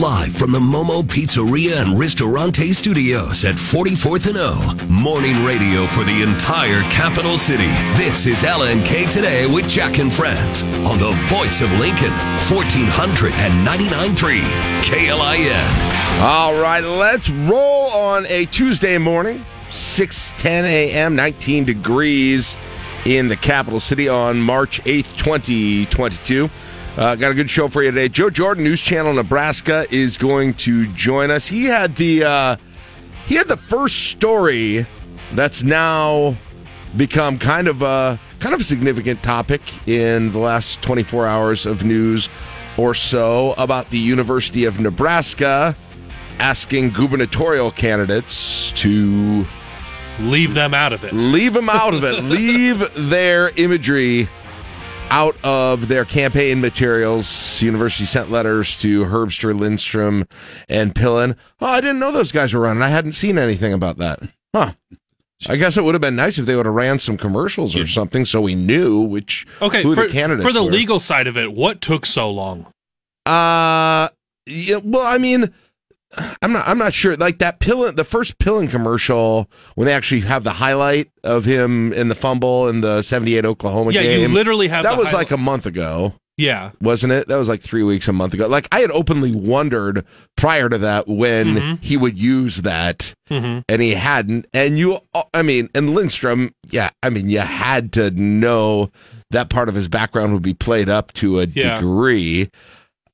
Live from the Momo Pizzeria and Ristorante Studios at 44th and O. Morning radio for the entire capital city. This is LNK Today with Jack and Friends on the voice of Lincoln, 1499.3 KLIN. All right, let's roll on a Tuesday morning, 6:10 a.m., 19 degrees in the capital city on March 8th, 2022. Uh, got a good show for you today. Joe Jordan, News Channel Nebraska, is going to join us. He had the uh, he had the first story that's now become kind of a kind of a significant topic in the last 24 hours of news or so about the University of Nebraska asking gubernatorial candidates to leave them out of it. Leave them out of it. leave their imagery out of their campaign materials. University sent letters to Herbster, Lindstrom, and Pillen. Oh, I didn't know those guys were running. I hadn't seen anything about that. Huh. I guess it would have been nice if they would have ran some commercials or something so we knew which okay who for, the candidates for the were. legal side of it. What took so long? Uh, yeah, well, I mean, I'm not. I'm not sure. Like that Pillen, the first Pillen commercial, when they actually have the highlight of him in the fumble in the '78 Oklahoma Yeah, game. Yeah, you literally have that was highlight. like a month ago, Yeah, wasn't it? That was like three weeks, a month ago. Like I had openly wondered prior to that when Mhm. he would use that, hmm and he hadn't. And you, I mean, and Lindstrom, yeah, I mean, you had to know that part of his background would be played up to a Yeah. degree.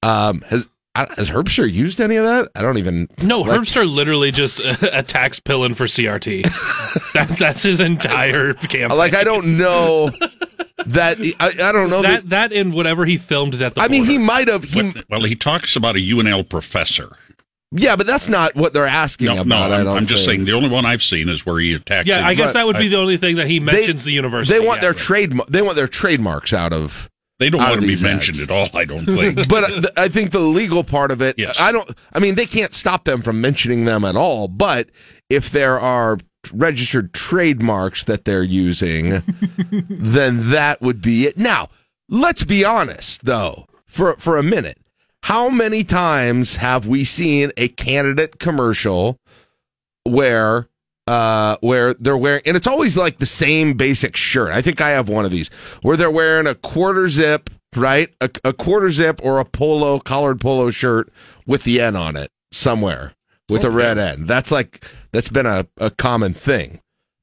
Um, has I- has Herbster used any of that? I don't even. no, like- Herbster literally just attacks Pillen for CRT. that, that's his entire campaign. Like I don't know that. I, I don't know that. that that in whatever he filmed at the. I mean, he might have. He, well, he talks about a UNL professor. yeah, but that's not what they're asking No, no, about. I I'm, don't I'm just saying the only one I've seen is where he attacks. Yeah, him. I guess But that would be I- the only thing that he mentions the university. They want yeah. their trade. They want their trademarks out of. They don't want to be these mentioned ads. at all. I don't think. But uh, I think the legal part of it. Yes. I don't. I mean, they can't stop them from mentioning them at all. But if there are registered trademarks that they're using, then that would be it. Now, let's be honest, though, for for a minute. How many times have we seen a candidate commercial where uh where they're wearing and it's always like the same basic shirt. I think I have one of these where they're wearing a quarter zip, right? A, a quarter zip or a polo collared polo shirt with the N on it somewhere with a red N. That's like that's been a, a common thing.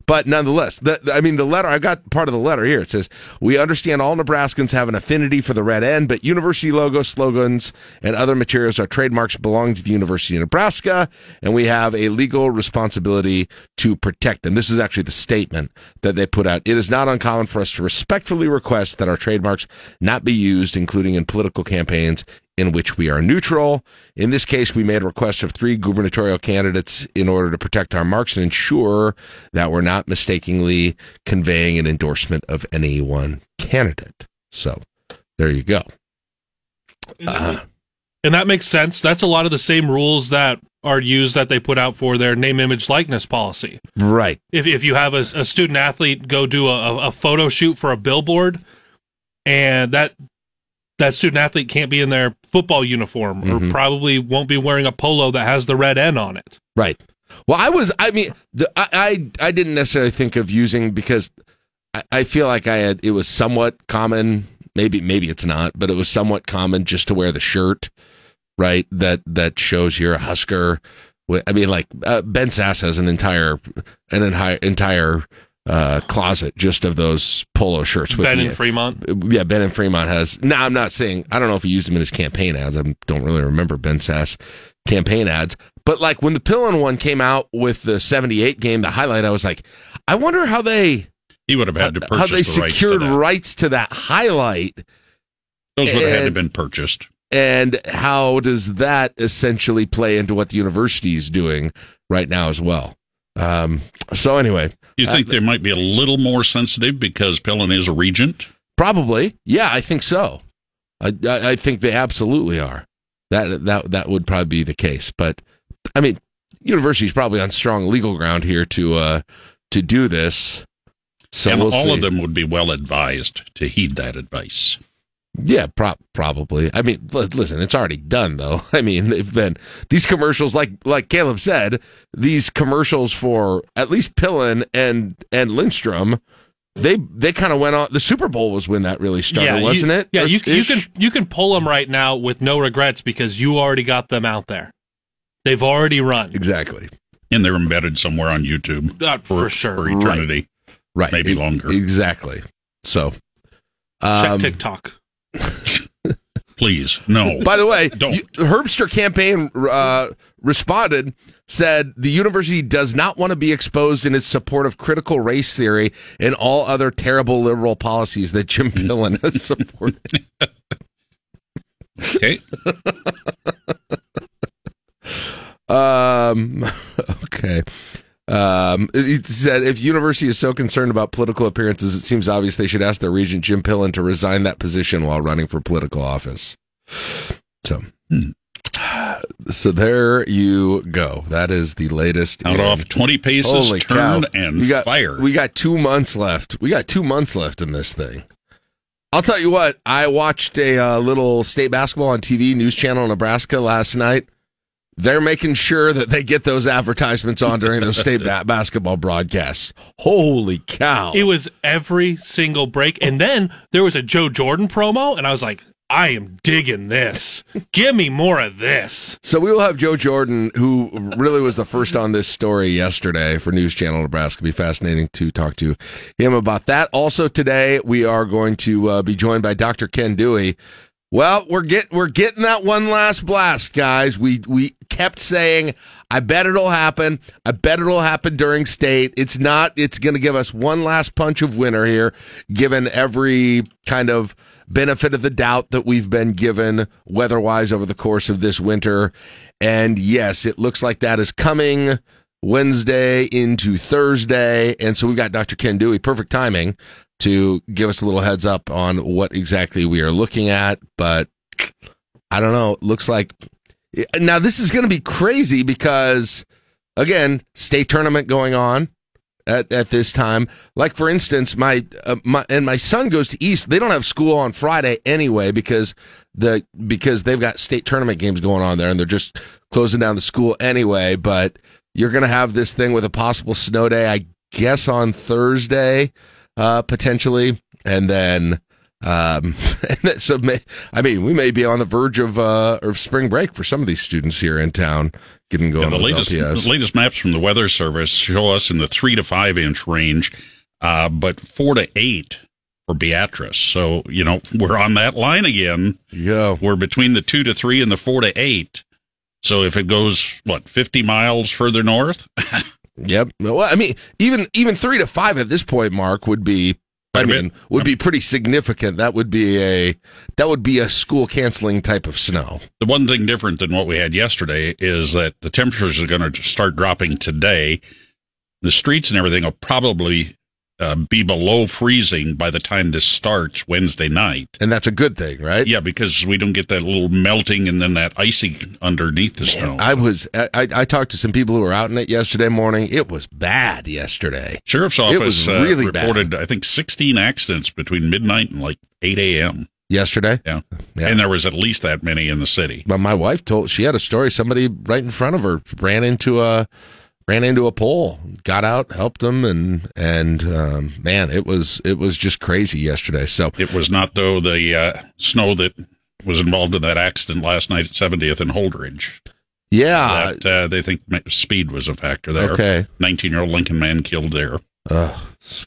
But nonetheless, the, I mean, the letter, I got part of the letter here. It says, We understand all Nebraskans have an affinity for the red end, but university logos, slogans, and other materials are trademarks belonging to the University of Nebraska, and we have a legal responsibility to protect them. This is actually the statement that they put out. It is not uncommon for us to respectfully request that our trademarks not be used, including in political campaigns in which we are neutral. In this case, we made a request of three gubernatorial candidates in order to protect our marks and ensure that we're not mistakenly conveying an endorsement of any one candidate. So there you go. Uh, and that makes sense. That's a lot of the same rules that are used that they put out for their name, image, likeness policy. right. If if you have a, a student athlete go do a, a photo shoot for a billboard, and that that student athlete can't be in their football uniform Mhm. or probably won't be wearing a polo that has the red N on it. Right. Well, I was. I mean, the, I, I I didn't necessarily think of using because I, I feel like I had. It was somewhat common. Maybe maybe it's not, but it was somewhat common just to wear the shirt, right? That that shows you're a Husker. I mean, like uh, Ben Sasse has an entire an entire entire uh, closet just of those polo shirts. With Ben the- in Fremont. yeah, Ben and Fremont has. No, I'm not saying. I don't know if he used them in his campaign ads. I don't really remember Ben Sasse campaign ads. But like when the Pillen one came out with the '78 game, the highlight, I was like, I wonder how they he would have had to how they the rights to secured that. rights to that highlight, Those would have had to been purchased. and how does that essentially play into what the university is doing right now as well. Um, so anyway, You think Uh, they might be a little more sensitive because Pillen is a regent? Probably, yeah, I think so. I, I, I think they absolutely are. That that that would probably be the case. But I mean, university's probably on strong legal ground here to uh to do this. So and we'll all see. of them would be well advised to heed that advice. Yeah, pro- probably. I mean, li- listen, it's already done though. I mean, they've been these commercials, like like Caleb said, these commercials for at least Pillen and and Lindstrom. They they kind of went on. The Super Bowl was when that really started, you- wasn't it? Yeah, you, you can you can pull them right now with no regrets because you already got them out there. They've already run exactly and they're embedded somewhere on YouTube Uh, for sure. for eternity. right, Maybe E- longer. Exactly. So, Check um, TikTok. Please, no. By the way, Don't. you- Herbster campaign uh, responded, said the university does not want to be exposed in its support of critical race theory and all other terrible liberal policies that Jim Pillen has supported. okay. um, okay. Um, it said if university is so concerned about political appearances, it seems obvious they should ask their regent Jim Pillen to resign that position while running for political office. So, Hmm. so there you go. That is the latest. Out in- off 20 paces, Holy turn cow. and we got, fire. We got two months left. We got two months left in this thing. I'll tell you what. I watched a uh, little state basketball on TV, News Channel Nebraska last night. They're making sure that they get those advertisements on during those state ba- basketball broadcasts. Holy cow! It was every single break, and then there was a Joe Jordan promo, and I was like, I am digging this. Give me more of this. So we will have Joe Jordan, who really was the first on this story yesterday for News Channel Nebraska. Be fascinating to talk to him about that. Also today, we are going to uh, be joined by Dr. Ken Dewey. Well, we're get we're getting that one last blast, guys. We we kept saying, I bet it'll happen. I bet it'll happen during state. It's not. It's going to give us one last punch of winter here, given every kind of benefit of the doubt that we've been given weather-wise over the course of this winter. And yes, it looks like that is coming Wednesday into Thursday. And so we got Dr. Ken Dewey, perfect timing to give us a little heads up on what exactly we are looking at. But I don't know. It looks like now this is going to be crazy because again, state tournament going on at, at this time. Like for instance, my uh, my and my son goes to East. They don't have school on Friday anyway because the because they've got state tournament games going on there and they're just closing down the school anyway. But you're going to have this thing with a possible snow day, I guess, on Thursday, uh, potentially, and then. Um, and that, so may, I mean, we may be on the verge of uh, of spring break for some of these students here in town, getting going. Yeah, the latest LPS. the latest maps from the Weather Service show us in the three to five inch range, uh, but four to eight for Beatrice. So you know we're on that line again. Yeah. We're between the two to three and the four to eight. So if it goes what fifty miles further north, Yep. Well, I mean, even even three to five at this point, Mark would be. I mean, would be pretty significant. That would be a that would be a school canceling type of snow. the one thing different than what we had yesterday is that the temperatures are going to start dropping today. The streets and everything will probably uh, be below freezing by the time this starts Wednesday night. And that's a good thing, right? Yeah, because we don't get that little melting and then that icing underneath the snow. I was I, I talked to some people who were out in it yesterday morning. It was bad yesterday. Sheriff's It office was uh, really reported, I think, 16 accidents between midnight and like 8 a.m. Yesterday, Yeah. Yeah. And there was at least that many in the city. but my wife told she had a story. Somebody right in front of her ran into a ran into a pole, got out, helped them, and and um, man, it was it was just crazy yesterday. So It was not, though, the uh, snow that was involved in that accident last night at 70th and Holdrege. yeah, that uh, they think speed was a factor there. okay. 19 year old Lincoln man killed there. Uh,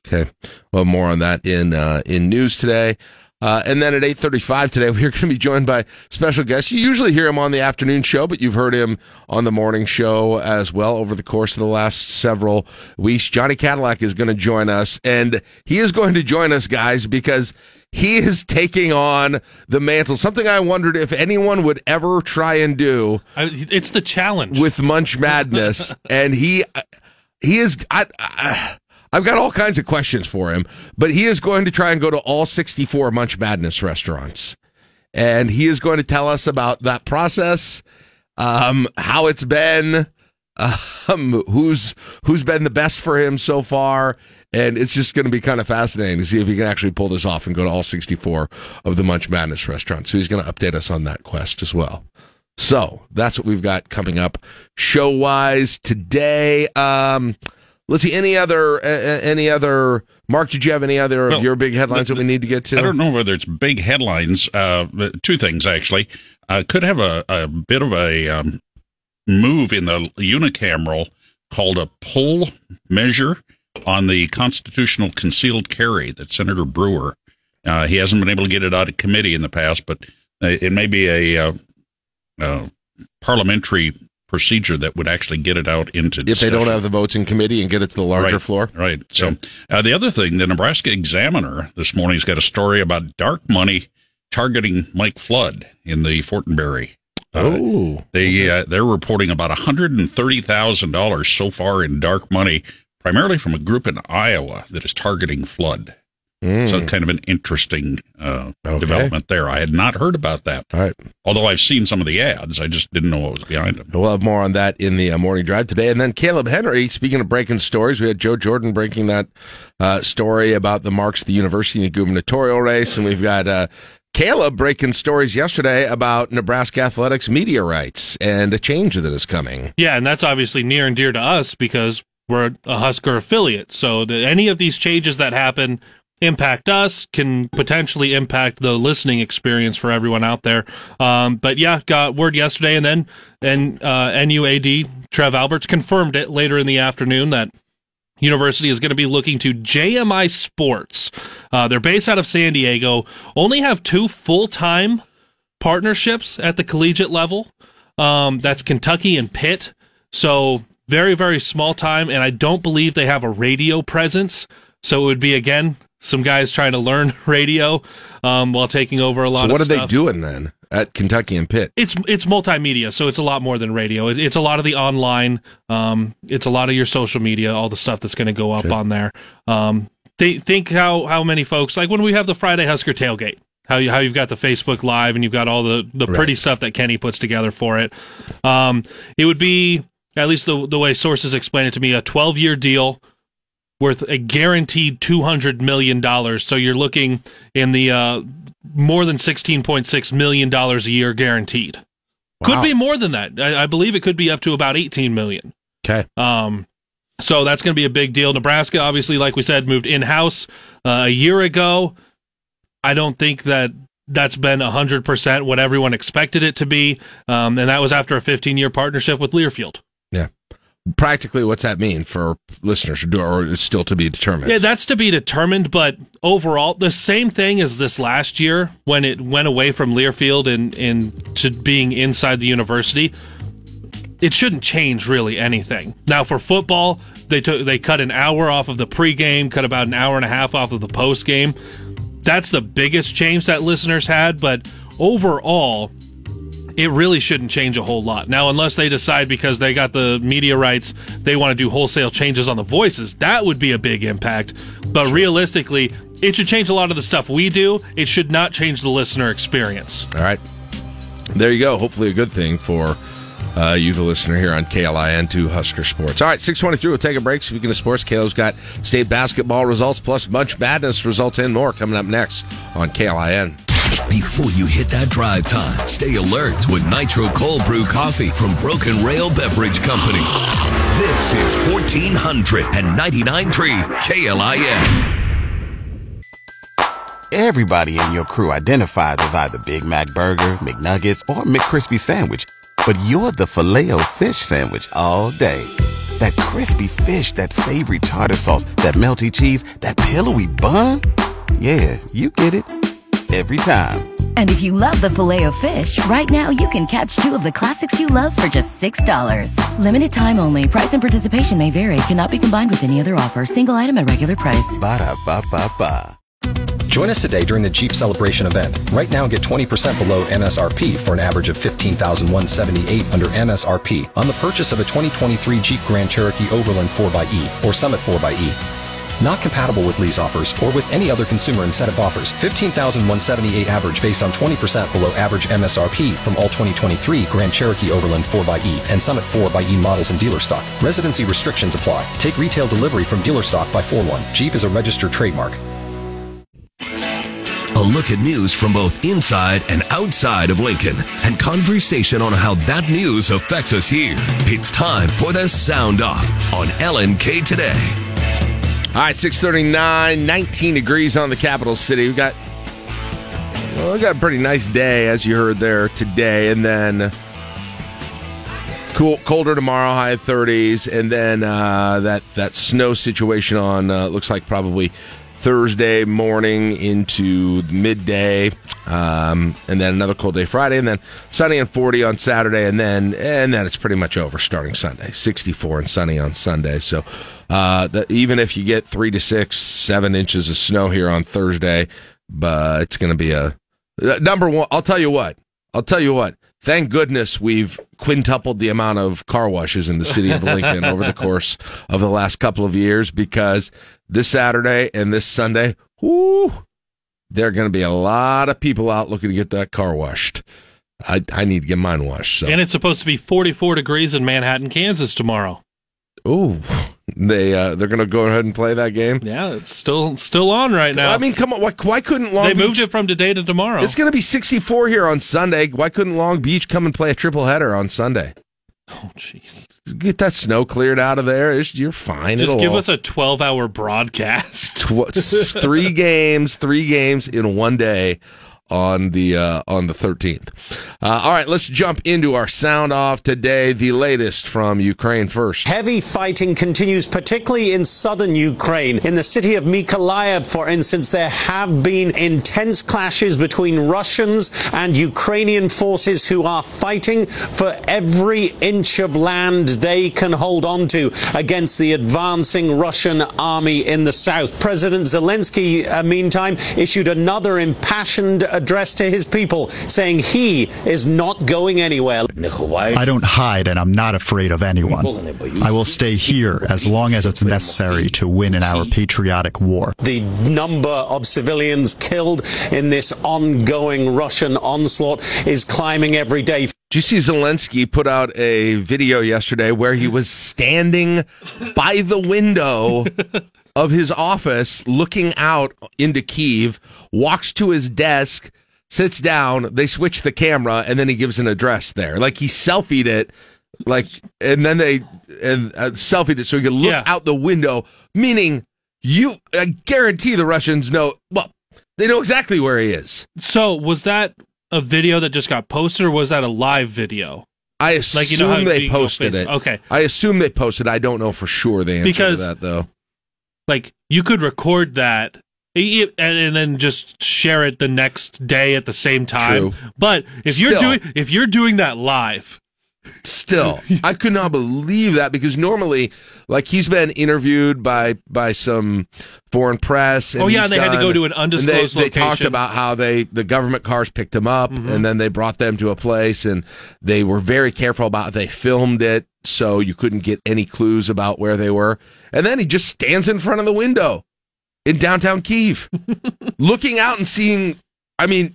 okay. Well, more on that in uh, in news today. Uh, and then at 8.35 today, we're going to be joined by special guests. You usually hear him on the afternoon show, but you've heard him on the morning show as well over the course of the last several weeks. Johnny Cadillac is going to join us, and he is going to join us, guys, because he is taking on the mantle, something I wondered if anyone would ever try and do I, it's the challenge. with Munch Madness, and he he is. I, I, I've got all kinds of questions for him, but he is going to try and go to all 64 Munch Madness restaurants, and he is going to tell us about that process, um, how it's been, um, who's who's been the best for him so far, And it's just going to be kind of fascinating to see if he can actually pull this off and go to all 64 of the Munch Madness restaurants. So he's going to update us on that quest as well. So that's what we've got coming up show wise today. Um, let's see any other uh, any other Mark. Did you have any other Well, of your big headlines the- that we need to get to? I don't know whether it's big headlines. Uh, two things actually. Uh, could have a, a bit of a um, move in the unicameral called a pull measure on the constitutional concealed carry that Senator Brewer. Uh, he hasn't been able to get it out of committee in the past, but uh, it may be a uh, uh, parliamentary procedure that would actually get it out into If they don't have the votes in committee and get it to the larger Right, floor. Right. So uh, the other thing, the Nebraska Examiner this morning's got a story about dark money targeting Mike Flood in the Fortenberry. Uh, Oh, they uh, they're reporting about one hundred and thirty thousand dollars so far in dark money, primarily from a group in Iowa that is targeting Flood. Mm. So kind of an interesting uh, Okay. development there. I had not heard about that, all right. although I've seen some of the ads. I just didn't know what was behind them. We'll have more on that in the uh, morning drive today. And then Caleb Henry, speaking of breaking stories, we had Joe Jordan breaking that uh, story about the marks of the university in the gubernatorial race. And we've got uh, Caleb breaking stories yesterday about Nebraska athletics media rights and a change that is coming. Yeah, and that's obviously near and dear to us because we're a Husker affiliate. So the, any of these changes that happen impact us can potentially impact the listening experience for everyone out there. Um, but yeah, got word yesterday, and then and uh, NUAD Trev Alberts confirmed it later in the afternoon that University is going to be looking to JMI Sports. Uh, they're based out of San Diego. Only have two full time partnerships at the collegiate level. Um, that's Kentucky and Pitt. So very, very small time. And I don't believe they have a radio presence. So it would be, again, some guys trying to learn radio um, while taking over a lot So of what are they doing then at Kentucky and Pitt? It's it's multimedia, so it's a lot more than radio. It, it's a lot of the online. Um, it's a lot of your social media, all the stuff that's going to go up Okay. on there. Um, they, think how how many folks like when we have the Friday Husker tailgate. How you how you've got the Facebook Live and you've got all the the pretty Right. stuff that Kenny puts together for it. Um, it would be at least the the way sources explain it to me a 12 year deal worth a guaranteed 200 million dollars. So you're looking in the uh, more than 16.6 million dollars a year guaranteed. Wow. Could be more than that. I, I believe it could be up to about 18 million. Okay. Um, so that's going to be a big deal. Nebraska, obviously, like we said, moved in house uh, a year ago. I don't think that that's been 100% what everyone expected it to be. Um, and that was after a 15 year partnership with Learfield. Practically, what's that mean for listeners, or still to be determined? Yeah, that's to be determined. But overall, the same thing as this last year when it went away from Learfield and, and to being inside the university. It shouldn't change really anything. Now for football, they took they cut an hour off of the pregame, cut about an hour and a half off of the postgame. That's the biggest change that listeners had. But overall, it really shouldn't change a whole lot. Now, unless they decide because they got the media rights, they want to do wholesale changes on the voices, that would be a big impact. But realistically, it should change a lot of the stuff we do. It should not change the listener experience. All right. There you go. Hopefully, a good thing for uh, you, the listener, here on KLIN to Husker Sports. All right, 623, we'll take a break. Speaking of sports, Caleb's got state basketball results plus Munch Madness results and more coming up next on KLIN. Before you hit that drive time, stay alert with Nitro Cold Brew Coffee from Broken Rail Beverage Company. This is 1499.3 KLIN. Everybody in your crew identifies as either Big Mac Burger, McNuggets, or McCrispy Sandwich. But you're the filet fish Sandwich all day. That crispy fish, that savory tartar sauce, that melty cheese, that pillowy bun. Yeah, you get it. Every time. And if you love the filet of fish, right now you can catch two of the classics you love for just $6. Limited time only. Price and participation may vary. Cannot be combined with any other offer. Single item at regular price. Ba-da-ba-ba-ba. Join us today during the Jeep Celebration event. Right now, get 20% below MSRP for an average of 15178 under MSRP on the purchase of a 2023 Jeep Grand Cherokee Overland 4xE or Summit 4xE. Not compatible with lease offers or with any other consumer incentive offers. 15,178 average based on 20% below average MSRP from all 2023 Grand Cherokee Overland 4xE and Summit 4xE models in dealer stock. Residency restrictions apply. Take retail delivery from dealer stock by 4-1. Jeep is a registered trademark. A look at news from both inside and outside of Lincoln and conversation on how that news affects us here. It's time for the Sound Off on LNK Today. All right, 639, 19 degrees on the capital city. We've got well, we got a pretty nice day, as you heard there today, and then cool, colder tomorrow, high 30s, and then uh, that that snow situation on uh, looks like probably Thursday morning into midday, um, and then another cold day Friday, and then sunny and 40 on Saturday, and then and then it's pretty much over starting Sunday. 64 and sunny on Sunday. So uh, the, even if you get three to six, seven inches of snow here on Thursday, but it's going to be a uh, number one. I'll tell you what. I'll tell you what. Thank goodness we've quintupled the amount of car washes in the city of Lincoln over the course of the last couple of years because this Saturday and this Sunday, whoo, there are going to be a lot of people out looking to get that car washed. I, I need to get mine washed. So. And it's supposed to be 44 degrees in Manhattan, Kansas tomorrow. Ooh, they uh, they're going to go ahead and play that game. Yeah, it's still still on right now. I mean, come on, why, why couldn't Long they Beach? moved it from today to tomorrow. It's going to be 64 here on Sunday. Why couldn't Long Beach come and play a triple header on Sunday? oh, jeez. Get that snow cleared out of there. It's- you're fine. Just It'll give all- us a 12 hour broadcast. tw- three games, three games in one day on the uh, on the 13th. Uh, all right, let's jump into our sound off today. The latest from Ukraine first. Heavy fighting continues, particularly in southern Ukraine. In the city of Mykolaiv, for instance, there have been intense clashes between Russians and Ukrainian forces who are fighting for every inch of land they can hold on to against the advancing Russian army in the south. President Zelensky, uh, meantime, issued another impassioned address to his people, saying he is not going anywhere. I don't hide and I'm not afraid of anyone. I will stay here as long as it's necessary to win in our patriotic war. the number of civilians killed in this ongoing Russian onslaught is climbing every day. Did you see Zelensky put out a video yesterday where he was standing by the window of his office looking out into Kiev, walks to his desk, sits down, they switch the camera, and then he gives an address there. Like he selfied it, like, and then they and uh, selfied it so he could look Yeah. out the window, meaning you, I guarantee the Russians know, well, they know exactly where he is. So, was that a video that just got posted, or was that a live video? I assume Like, you know they posted it. okay. I assume they posted. It. I don't know for sure the answer Because- to that though. Like, you could record that and, and then just share it the next day at the same time. True. But if you're doing if you're doing that live, Still, I could not believe that because normally, like he's been interviewed by by some foreign press. And Oh, yeah, and they had to go to an and undisclosed they, they talked about how they the government cars picked them up Mm-hmm. and then they brought them to a place and they were very careful about they filmed it so you couldn't get any clues about where they were. And then he just stands in front of the window in downtown Kiev, looking out and seeing. I mean,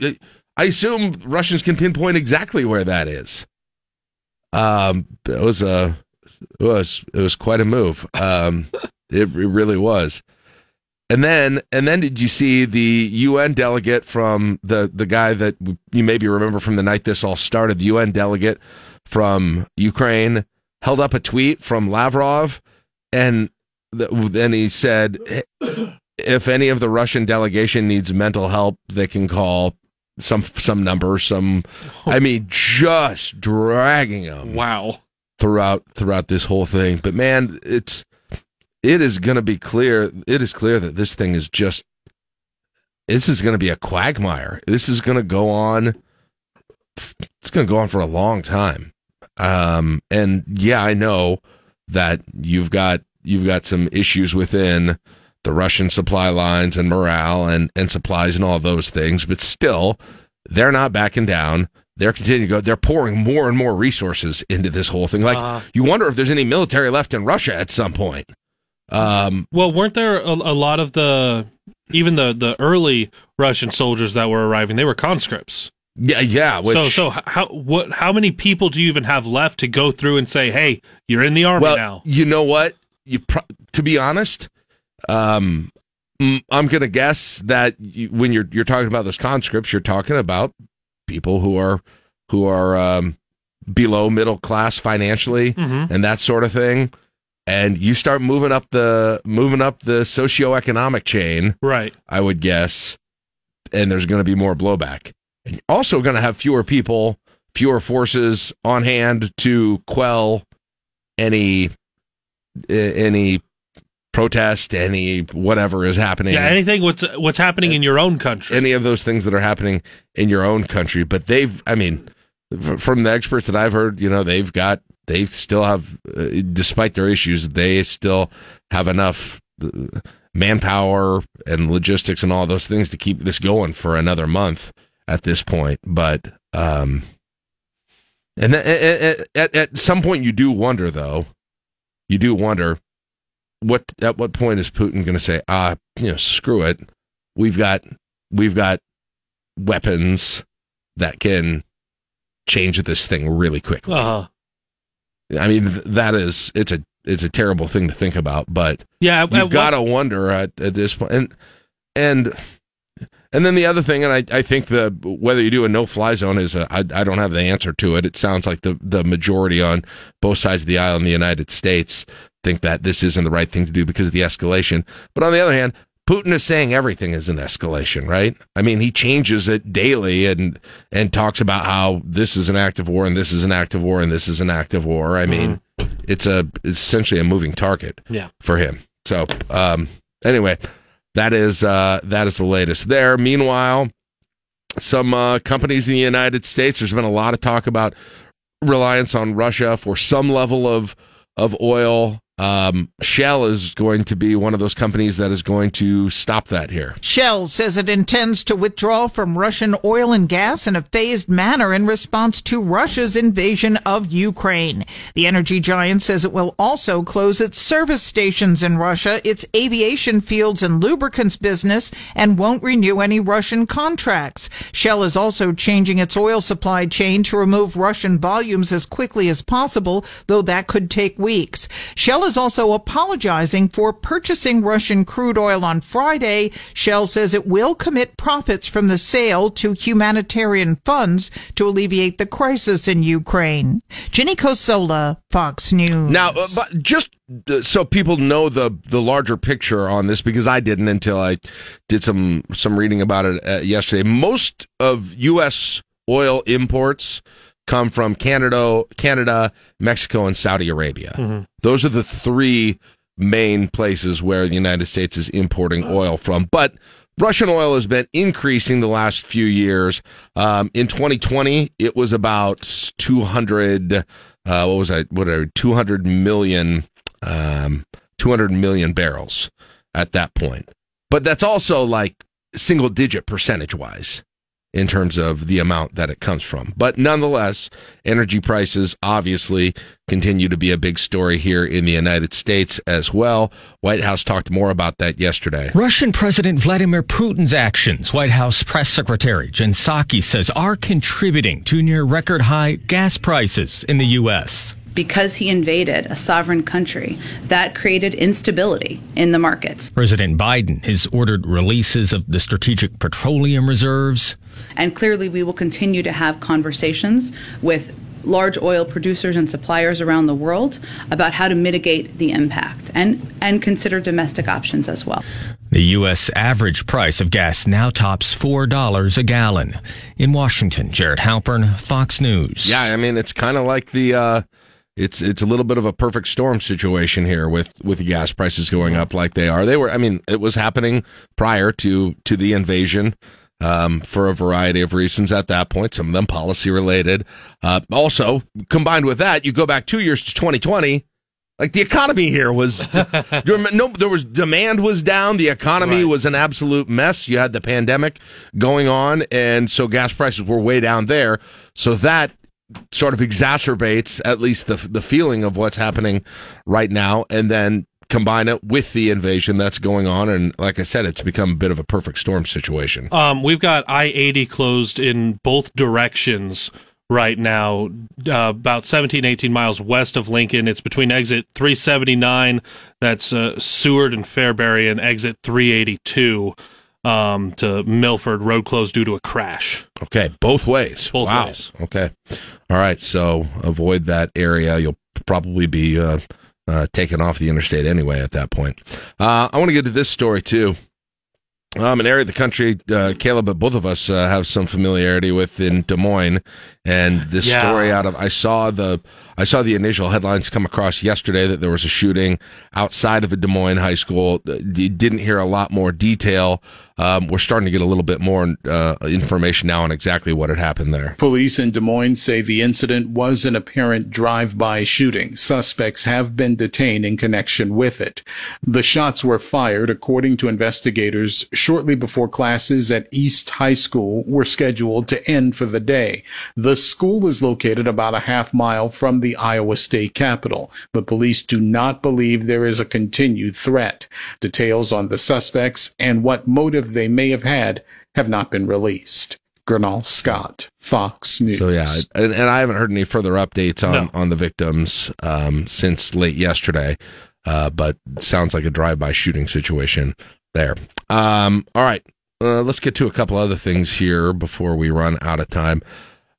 I assume Russians can pinpoint exactly where that is. Um, it was a it was it was quite a move. Um, it, it really was. And then and then did you see the UN delegate from the the guy that you maybe remember from the night this all started? The UN delegate from Ukraine held up a tweet from Lavrov, and then he said, if any of the Russian delegation needs mental help, they can call some some number. Some, I mean, just dragging them wow. throughout throughout this whole thing. But man, it's it is going to be clear. It is clear that this thing is just this is going to be a quagmire. This is going to go on. It's going to go on for a long time. Um, and yeah, I know that you've got you've got some issues within the Russian supply lines and morale and and supplies and all those things, but still, they're not backing down. They're continuing to go. They're pouring more and more resources into this whole thing. Like Uh-huh. you wonder if there's any military left in Russia at some point. Um, well, weren't there a, a lot of the even the the early Russian soldiers that were arriving? They were conscripts. Yeah, yeah. Which, so, so how what? How many people do you even have left to go through and say, "Hey, you're in the army well, now"? You know what? You pro- to be honest, um, I'm going to guess that you, when you're you're talking about those conscripts, you're talking about people who are who are um, below middle class financially mm-hmm. and that sort of thing. And you start moving up the moving up the socioeconomic chain, right? I would guess, and there's going to be more blowback. And also going to have fewer people, fewer forces on hand to quell any any protest, any whatever is happening. Yeah, anything what's what's happening in your own country. Any of those things that are happening in your own country. But they've, I mean, from the experts that I've heard, you know, they've got, they still have, uh, despite their issues, they still have enough uh, manpower and logistics and all those things to keep this going for another month at this point. But, um, and at, at, at some point, you do wonder, though. You do wonder what at what point is Putin going to say, ah, you know, screw it, we've got we've got weapons that can change this thing really quickly. Uh-huh. I mean, that is it's a it's a terrible thing to think about, but yeah, you've got to wonder at, at this point, and and and then the other thing, and I, I think the whether you do a no fly zone is a, I, I don't have the answer to it. It sounds like the the majority on both sides of the aisle in the United States think that this isn't the right thing to do because of the escalation. But on the other hand, Putin is saying everything is an escalation, right? I mean, he changes it daily and and talks about how this is an act of war and this is an act of war and this is an act of war. I mean, mm-hmm. it's a it's essentially a moving target yeah. for him. So, um, anyway, that is uh, that is the latest there. Meanwhile, some uh, companies in the United States, there's been a lot of talk about reliance on Russia for some level of of oil um, Shell is going to be one of those companies that is going to stop that here. Shell says it intends to withdraw from Russian oil and gas in a phased manner in response to Russia's invasion of Ukraine. The energy giant says it will also close its service stations in Russia, its aviation fields and lubricants business, and won't renew any Russian contracts. Shell is also changing its oil supply chain to remove Russian volumes as quickly as possible, though that could take weeks. Shell Shell is also apologizing for purchasing Russian crude oil on Friday. Shell says it will commit profits from the sale to humanitarian funds to alleviate the crisis in Ukraine. Jenny Cosola, Fox News. Now, uh, but just uh, so people know the the larger picture on this, because I didn't until I did some some reading about it uh, yesterday. Most of U.S. oil imports come from Canada, Canada, Mexico, and Saudi Arabia. Mm-hmm. Those are the three main places where the United States is importing oil from. But Russian oil has been increasing the last few years. Um, in 2020, it was about 200. Uh, what was I? are 200 million, um, 200 million barrels at that point. But that's also like single digit percentage wise in terms of the amount that it comes from. But nonetheless, energy prices obviously continue to be a big story here in the United States as well. White House talked more about that yesterday. Russian President Vladimir Putin's actions, White House press secretary Jen Psaki says, are contributing to near record high gas prices in the U.S because he invaded a sovereign country, that created instability in the markets. President Biden has ordered releases of the strategic petroleum reserves. And clearly, we will continue to have conversations with large oil producers and suppliers around the world about how to mitigate the impact and, and consider domestic options as well. The U.S. average price of gas now tops $4 a gallon. In Washington, Jared Halpern, Fox News. Yeah, I mean, it's kind of like the. Uh it's it's a little bit of a perfect storm situation here with with gas prices going up like they are. They were, I mean, it was happening prior to to the invasion. Um, for a variety of reasons at that point, some of them policy related. Uh, also, combined with that, you go back two years to 2020, like the economy here was no, there was demand was down. The economy right. was an absolute mess. You had the pandemic going on, and so gas prices were way down there. So that sort of exacerbates at least the the feeling of what's happening right now. And then combine it with the invasion that's going on, and like I said, it's become a bit of a perfect storm situation. Um, we've got I eighty closed in both directions right now, uh, about 17, 18 miles west of Lincoln. It's between exit 379, that's uh, Seward and Fairbury, and exit 382 um, to Milford. Road closed due to a crash. Okay, both ways. Both wow. ways. Okay, all right. So avoid that area. You'll probably be uh, uh, taken off the interstate anyway at that point. Uh, I want to get to this story too. Um, an area of the country, uh, Caleb, but both of us uh, have some familiarity with in Des Moines, and this Yeah. story out of I saw the I saw the initial headlines come across yesterday that there was a shooting outside of a Des Moines high school. Uh, d- Didn't hear a lot more detail. Um, we're starting to get a little bit more uh, information now on exactly what had happened there. Police in Des Moines say the incident was an apparent drive-by shooting. Suspects have been detained in connection with it. The shots were fired, according to investigators, shortly before classes at East High School were scheduled to end for the day. The school is located about a half mile from the Iowa state capitol, but police do not believe there is a continued threat. Details on the suspects and what motive they may have had have not been released. Gernal Scott, Fox News. So yeah, and, and I haven't heard any further updates on No. on the victims um, since late yesterday, uh, but sounds like a drive-by shooting situation there. Um, all right, uh, let's get to a couple other things here before we run out of time.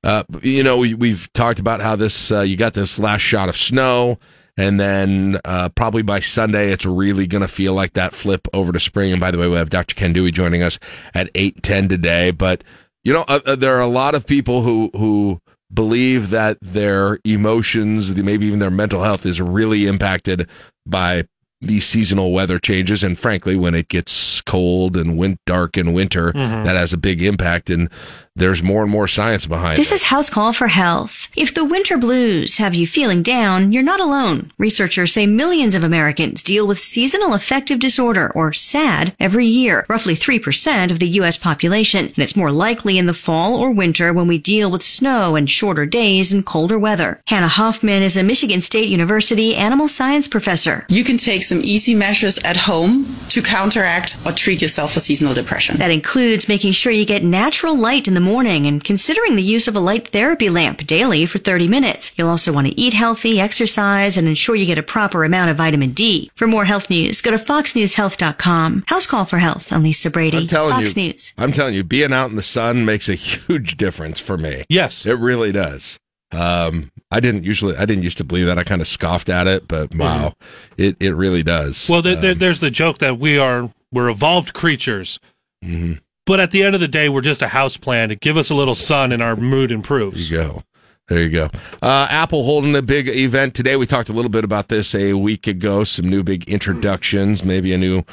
Uh, you know, we, we've talked about how this uh, you got this last shot of snow, and then uh, probably by Sunday it's really going to feel like that flip over to spring. And by the way, we have Dr. Ken Dewey joining us at eight ten today. But you know, uh, uh, there are a lot of people who who believe that their emotions, maybe even their mental health, is really impacted by these seasonal weather changes. And frankly, when it gets cold and win- dark in winter, Mhm. that has a big impact. And there's more and more science behind This it. is House Call for Health. If the winter blues have you feeling down, you're not alone. Researchers say millions of Americans deal with seasonal affective disorder, or SAD, every year, roughly 3% of the U.S. population. And it's more likely in the fall or winter when we deal with snow and shorter days and colder weather. Hannah Hoffman is a Michigan State University animal science professor. You can take some easy measures at home to counteract or treat yourself for seasonal depression. That includes making sure you get natural light in the morning and considering the use of a light therapy lamp daily for 30 minutes. You'll also want to eat healthy, exercise, and ensure you get a proper amount of vitamin D. For more health news, go to foxnewshealth.com. House Call for Health on Lisa Brady. I'm telling Fox you, News. I'm telling you, being out in the sun makes a huge difference for me. Yes, it really does. Um, I didn't usually, I didn't used to believe that. I kind of scoffed at it, but wow, it it really does. Well, there, there, there's the joke that we are we're evolved creatures, Mhm. But at the end of the day, we're just a house plant. Give us a little sun, and our mood improves. There you go. There you go. Uh, Apple holding a big event today. We talked a little bit about this a week ago. Some new big introductions, maybe a new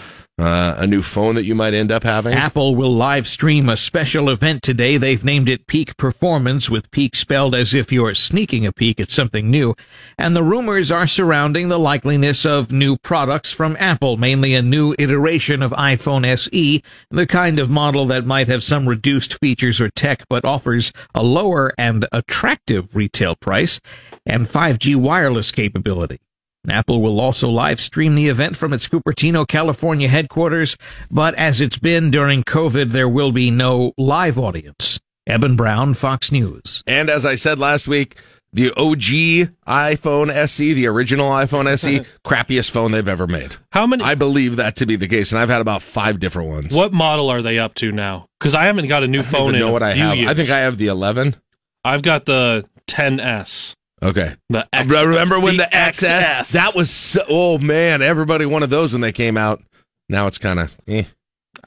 uh, a new phone that you might end up having. Apple will live stream a special event today. They've named it Peak Performance, with peak spelled as if you're sneaking a peek at something new. And the rumors are surrounding the likeliness of new products from Apple, mainly a new iteration of iPhone SE, the kind of model that might have some reduced features or tech, but offers a lower and attractive retail price and 5G wireless capability. Apple will also live stream the event from its Cupertino, California headquarters, but as it's been during COVID, there will be no live audience. Eben Brown, Fox News. And as I said last week, the OG iPhone SE, the original iPhone SE, crappiest phone they've ever made. How many? I believe that to be the case, and I've had about five different ones. What model are they up to now? Because I haven't got a new I don't phone even in know a what I few have. years. I think I have the 11. I've got the 10s. Okay. The X, remember when the, the XS, XS. that was so, oh man, everybody wanted those when they came out. Now it's kind of eh.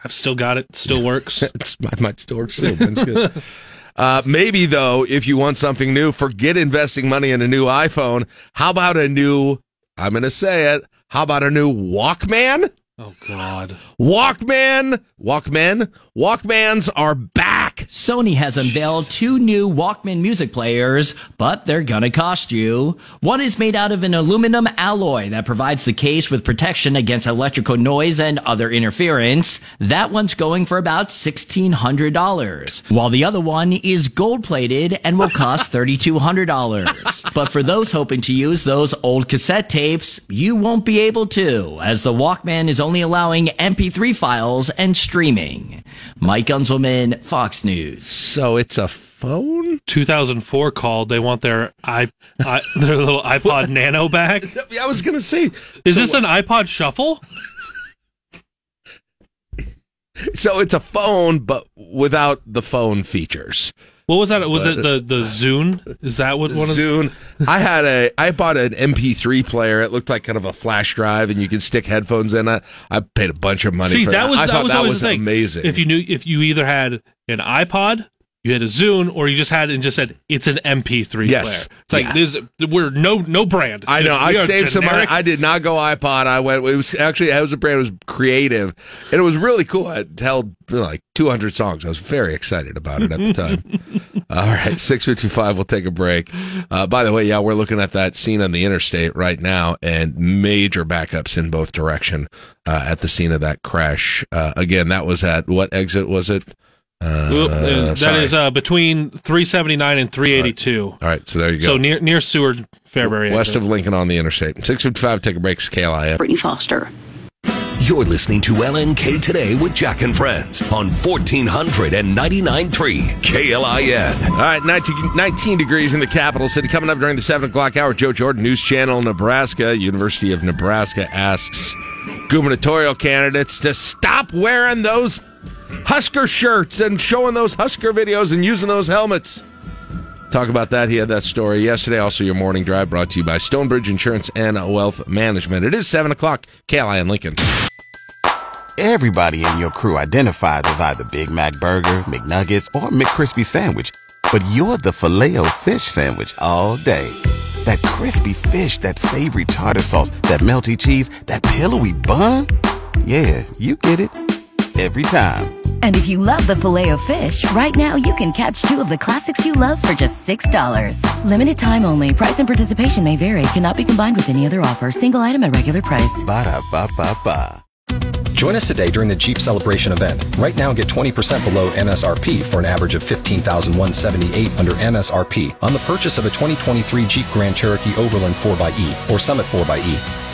I've still got it. Still works. it's, might still work still. Good. Uh, maybe though, if you want something new, forget investing money in a new iPhone. How about a new? I'm going to say it. How about a new Walkman? Oh God. Walkman, Walkman, Walkmans are back. Sony has unveiled two new Walkman music players, but they're gonna cost you. One is made out of an aluminum alloy that provides the case with protection against electrical noise and other interference. That one's going for about $1,600. While the other one is gold plated and will cost $3,200. but for those hoping to use those old cassette tapes, you won't be able to, as the Walkman is only allowing MP3 files and streaming. Mike Unselman, Fox News. So it's a phone? 2004 called. They want their i, I their little iPod Nano back. I was gonna say, is this an iPod Shuffle? So it's a phone, but without the phone features. What was that? Was it the the Zune? Is that what one of Zune? I had a I bought an MP3 player. It looked like kind of a flash drive, and you could stick headphones in it. I paid a bunch of money. See, for that was I that thought was that was amazing. If you knew if you either had an iPod, you had a Zune, or you just had it and just said it's an MP3 Yes. player. It's like Yeah. there's we're no no brand. I know. I saved some money. I did not go iPod. I went. It was actually it was a brand. It was creative, and it was really cool. It held like 200 songs. I was very excited about it at the time. All right, 6:55. We'll take a break. Uh, by the way, yeah, we're looking at that scene on the interstate right now, and major backups in both direction uh, at the scene of that crash. Uh, again, that was at what exit was it? Uh, Oop, that sorry. is uh, between 379 and 382. All right, so there you go. So near near Seward Fairbury. west exit. of Lincoln on the interstate. 6:55. Take a break. It's KLIN. Brittany Foster. You're listening to LNK Today with Jack and Friends on 1499.3 KLIN. All right, 19, 19 degrees in the capital city. Coming up during the 7 o'clock hour, Joe Jordan, News Channel, Nebraska. University of Nebraska asks gubernatorial candidates to stop wearing those Husker shirts and showing those Husker videos and using those helmets. Talk about that. He had that story yesterday. Also, your morning drive brought to you by Stonebridge Insurance and Wealth Management. It is 7 o'clock. KLIN Lincoln. Everybody in your crew identifies as either Big Mac Burger, McNuggets, or McCrispy Sandwich. But you're the filet fish Sandwich all day. That crispy fish, that savory tartar sauce, that melty cheese, that pillowy bun. Yeah, you get it. Every time. And if you love the filet of fish, right now you can catch two of the classics you love for just $6. Limited time only. Price and participation may vary. Cannot be combined with any other offer. Single item at regular price. Ba-da-ba-ba-ba. Join us today during the Jeep Celebration event. Right now, get 20% below MSRP for an average of 15178 under MSRP on the purchase of a 2023 Jeep Grand Cherokee Overland 4xE or Summit 4xE.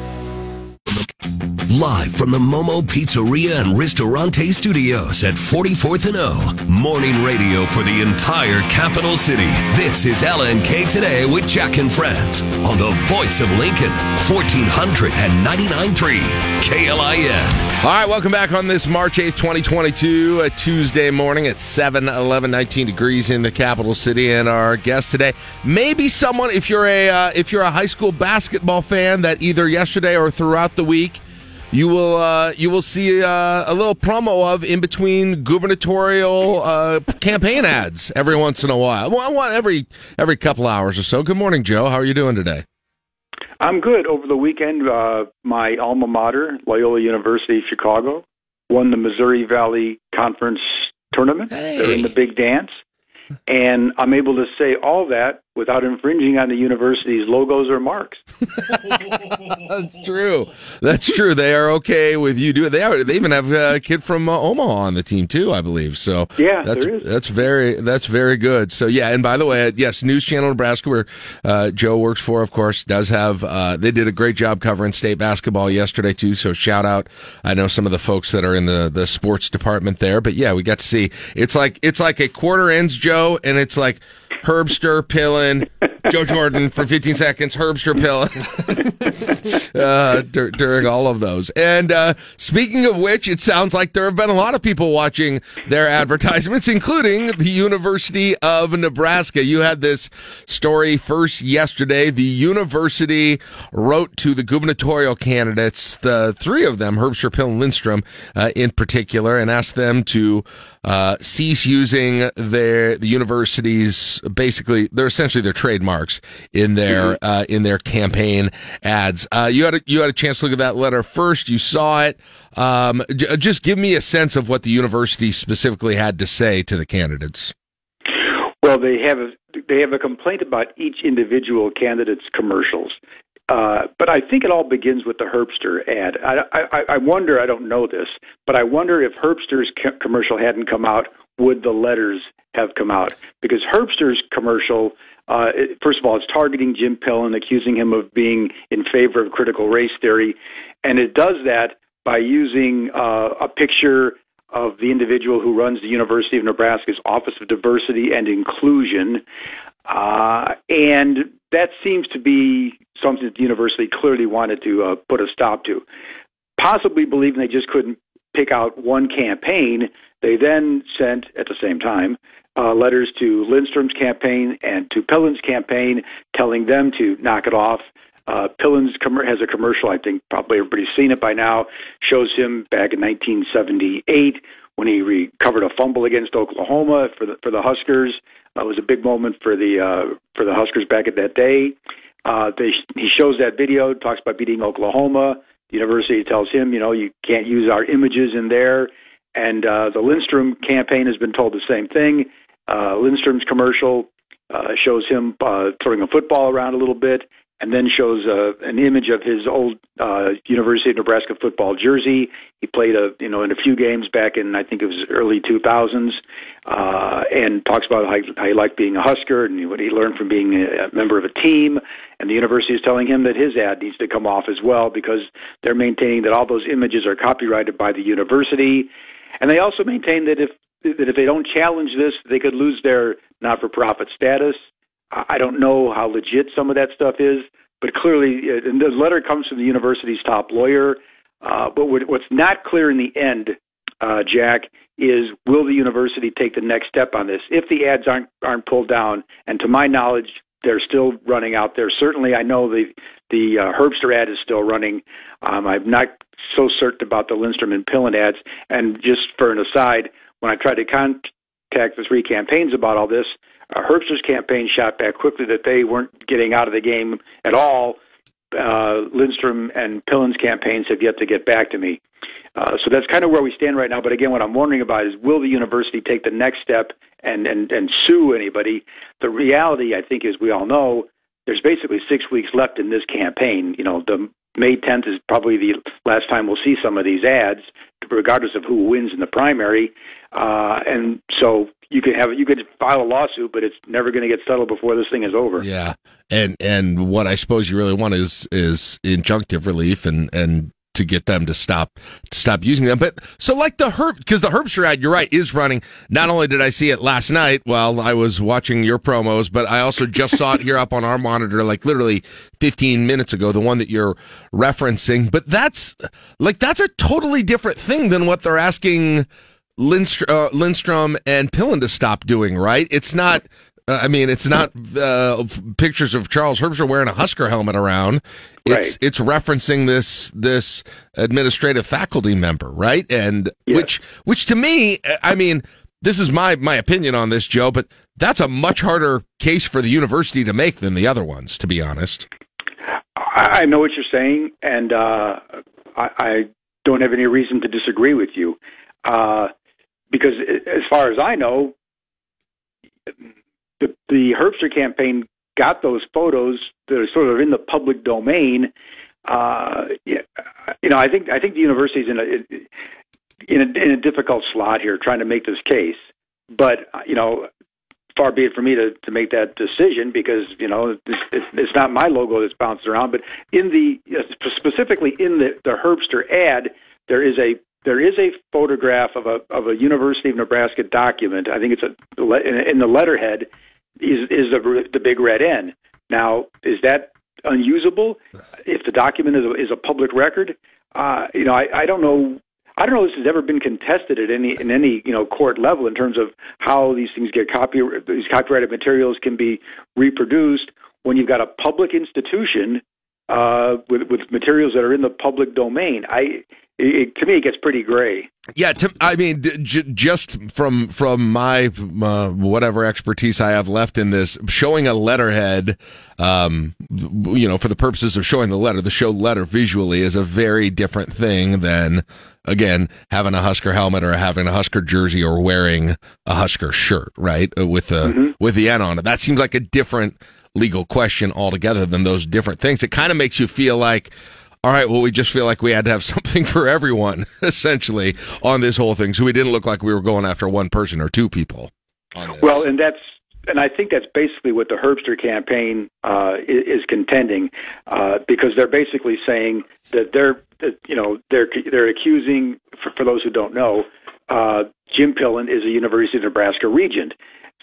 Live from the Momo Pizzeria and Ristorante Studios at 44th and O. Morning radio for the entire capital city. This is LNK Today with Jack and Friends on the voice of Lincoln, 1499.3 KLIN. All right, welcome back on this March 8th, 2022, a Tuesday morning at 7, 11, 19 degrees in the capital city. And our guest today, maybe someone, if you're a uh, if you're a high school basketball fan that either yesterday or throughout the week, you will uh, you will see uh, a little promo of in between gubernatorial uh, campaign ads every once in a while. Well, one every every couple hours or so. Good morning, Joe. How are you doing today? I'm good. Over the weekend, uh, my alma mater, Loyola University Chicago, won the Missouri Valley Conference tournament. They're in the big dance. And I'm able to say all that without infringing on the university's logos or marks. That's true. That's true. They are okay with you doing. They are. They even have a kid from uh, Omaha on the team too, I believe. So Yeah, that's that's very that's very good. So yeah, and by the way, yes, News Channel Nebraska, where uh, Joe works for, of course, does have. Uh, they did a great job covering state basketball yesterday too. So shout out. I know some of the folks that are in the the sports department there, but yeah, we got to see. It's like it's like a quarter ends, Joe, and it's like Herbster, Pillen, Joe Jordan for 15 seconds, Herbster, Pillen uh, dur- during all of those. And uh, speaking of which, it sounds like there have been a lot of people watching their advertisements, including the University of Nebraska. You had this story first yesterday. The university wrote to the gubernatorial candidates, the three of them, Herbster, Pill, and Lindstrom uh, in particular, and asked them to uh, cease using their the universities basically they're essentially their trademarks in their uh, in their campaign ads. Uh, you had a, you had a chance to look at that letter first. You saw it. Um, j- just give me a sense of what the university specifically had to say to the candidates. Well, they have a, they have a complaint about each individual candidate's commercials. Uh, but I think it all begins with the Herbster ad. I, I, I wonder, I don't know this, but I wonder if Herbster's co- commercial hadn't come out, would the letters have come out? Because Herbster's commercial, uh, it, first of all, it's targeting Jim Pillen, accusing him of being in favor of critical race theory, and it does that by using uh, a picture of the individual who runs the University of Nebraska's Office of Diversity and Inclusion. Uh, and that seems to be something that the university clearly wanted to uh, put a stop to. Possibly believing they just couldn't pick out one campaign, they then sent at the same time uh, letters to Lindstrom's campaign and to Pillen's campaign, telling them to knock it off. Uh, Pillen's com- has a commercial, I think probably everybody's seen it by now, shows him back in 1978 when he recovered a fumble against Oklahoma for the for the Huskers. Uh, it was a big moment for the uh, for the Huskers back at that day. Uh, they, he shows that video, talks about beating Oklahoma. The university tells him, you know, you can't use our images in there. And uh, the Lindstrom campaign has been told the same thing. Uh, Lindstrom's commercial uh, shows him uh, throwing a football around a little bit, and then shows uh, an image of his old uh, University of Nebraska football jersey. He played a you know in a few games back in I think it was early 2000s, uh, and talks about how how he liked being a Husker and what he learned from being a member of a team. And the university is telling him that his ad needs to come off as well because they're maintaining that all those images are copyrighted by the university, and they also maintain that if that if they don't challenge this, they could lose their not-for-profit status. I don't know how legit some of that stuff is, but clearly, uh, and the letter comes from the university's top lawyer. Uh, but what's not clear in the end, uh, Jack, is will the university take the next step on this if the ads aren't aren't pulled down? And to my knowledge, they're still running out there. Certainly, I know the the uh, Herbster ad is still running. Um, I'm not so certain about the Lindstrom and Pillen ads. And just for an aside, when I tried to contact the three campaigns about all this, uh, campaign shot back quickly that they weren't getting out of the game at all. Uh, Lindstrom and Pillen's campaigns have yet to get back to me. Uh, so that's kind of where we stand right now. But again, what I'm wondering about is will the university take the next step and, and, and sue anybody? The reality, I think, is we all know there's basically six weeks left in this campaign. You know, the May 10th is probably the last time we'll see some of these ads, regardless of who wins in the primary. Uh, and so you could have you could file a lawsuit, but it's never going to get settled before this thing is over. Yeah, and and what I suppose you really want is is injunctive relief and and to get them to stop to stop using them. But so like the herb because the Herbster ad, you're right, is running. Not only did I see it last night while I was watching your promos, but I also just saw it here up on our monitor like literally 15 minutes ago, the one that you're referencing. But that's like that's a totally different thing than what they're asking Lindstrom, uh, Lindstrom and Pillen to stop doing, right? It's not. Uh, I mean, it's not uh, pictures of Charles Herbster wearing a Husker helmet around. It's Right. it's referencing this this administrative faculty member, right? And which which to me, I mean, this is my my opinion on this, Joe, but that's a much harder case for the university to make than the other ones, to be honest. I, I know what you're saying, and uh, I, I don't have any reason to disagree with you. Uh, because as far as I know, the, the Herbster campaign got those photos that are sort of in the public domain. Uh, you know, I think I think the university's in a in a, in a difficult slot here, trying to make this case. But you know, far be it for me to, to make that decision because you know it's, it's, it's not my logo that's bounced around. But in the specifically in the, the Herbster ad, there is a there is a photograph of a of a University of Nebraska document. I think it's a in the letterhead is is the the big red N. Now, is that unusable if the document is a, is a public record? Uh, you know, I, I don't know. I don't know if this has ever been contested at any in any you know court level in terms of how these things get copy these copyrighted materials can be reproduced when you've got a public institution uh, with with materials that are in the public domain. I it, to me it gets pretty gray. Yeah, to, I mean, j- just from from my uh, whatever expertise I have left in this, showing a letterhead, um, you know, for the purposes of showing the letter, the show letter visually is a very different thing than again having a Husker helmet or having a Husker jersey or wearing a Husker shirt, right, uh, with the mm-hmm. with the N on it. That seems like a different legal question altogether than those different things. It kind of makes you feel like all right, well, we just feel like we had to have something for everyone, essentially, on this whole thing. So we didn't look like we were going after one person or two people. Well, and that's and I think that's basically what the Herbster campaign uh, is, is, contending, uh, because they're basically saying that they're, that, you know, they're they're accusing, for, for those who don't know, uh, Jim Pillen is a University of Nebraska regent.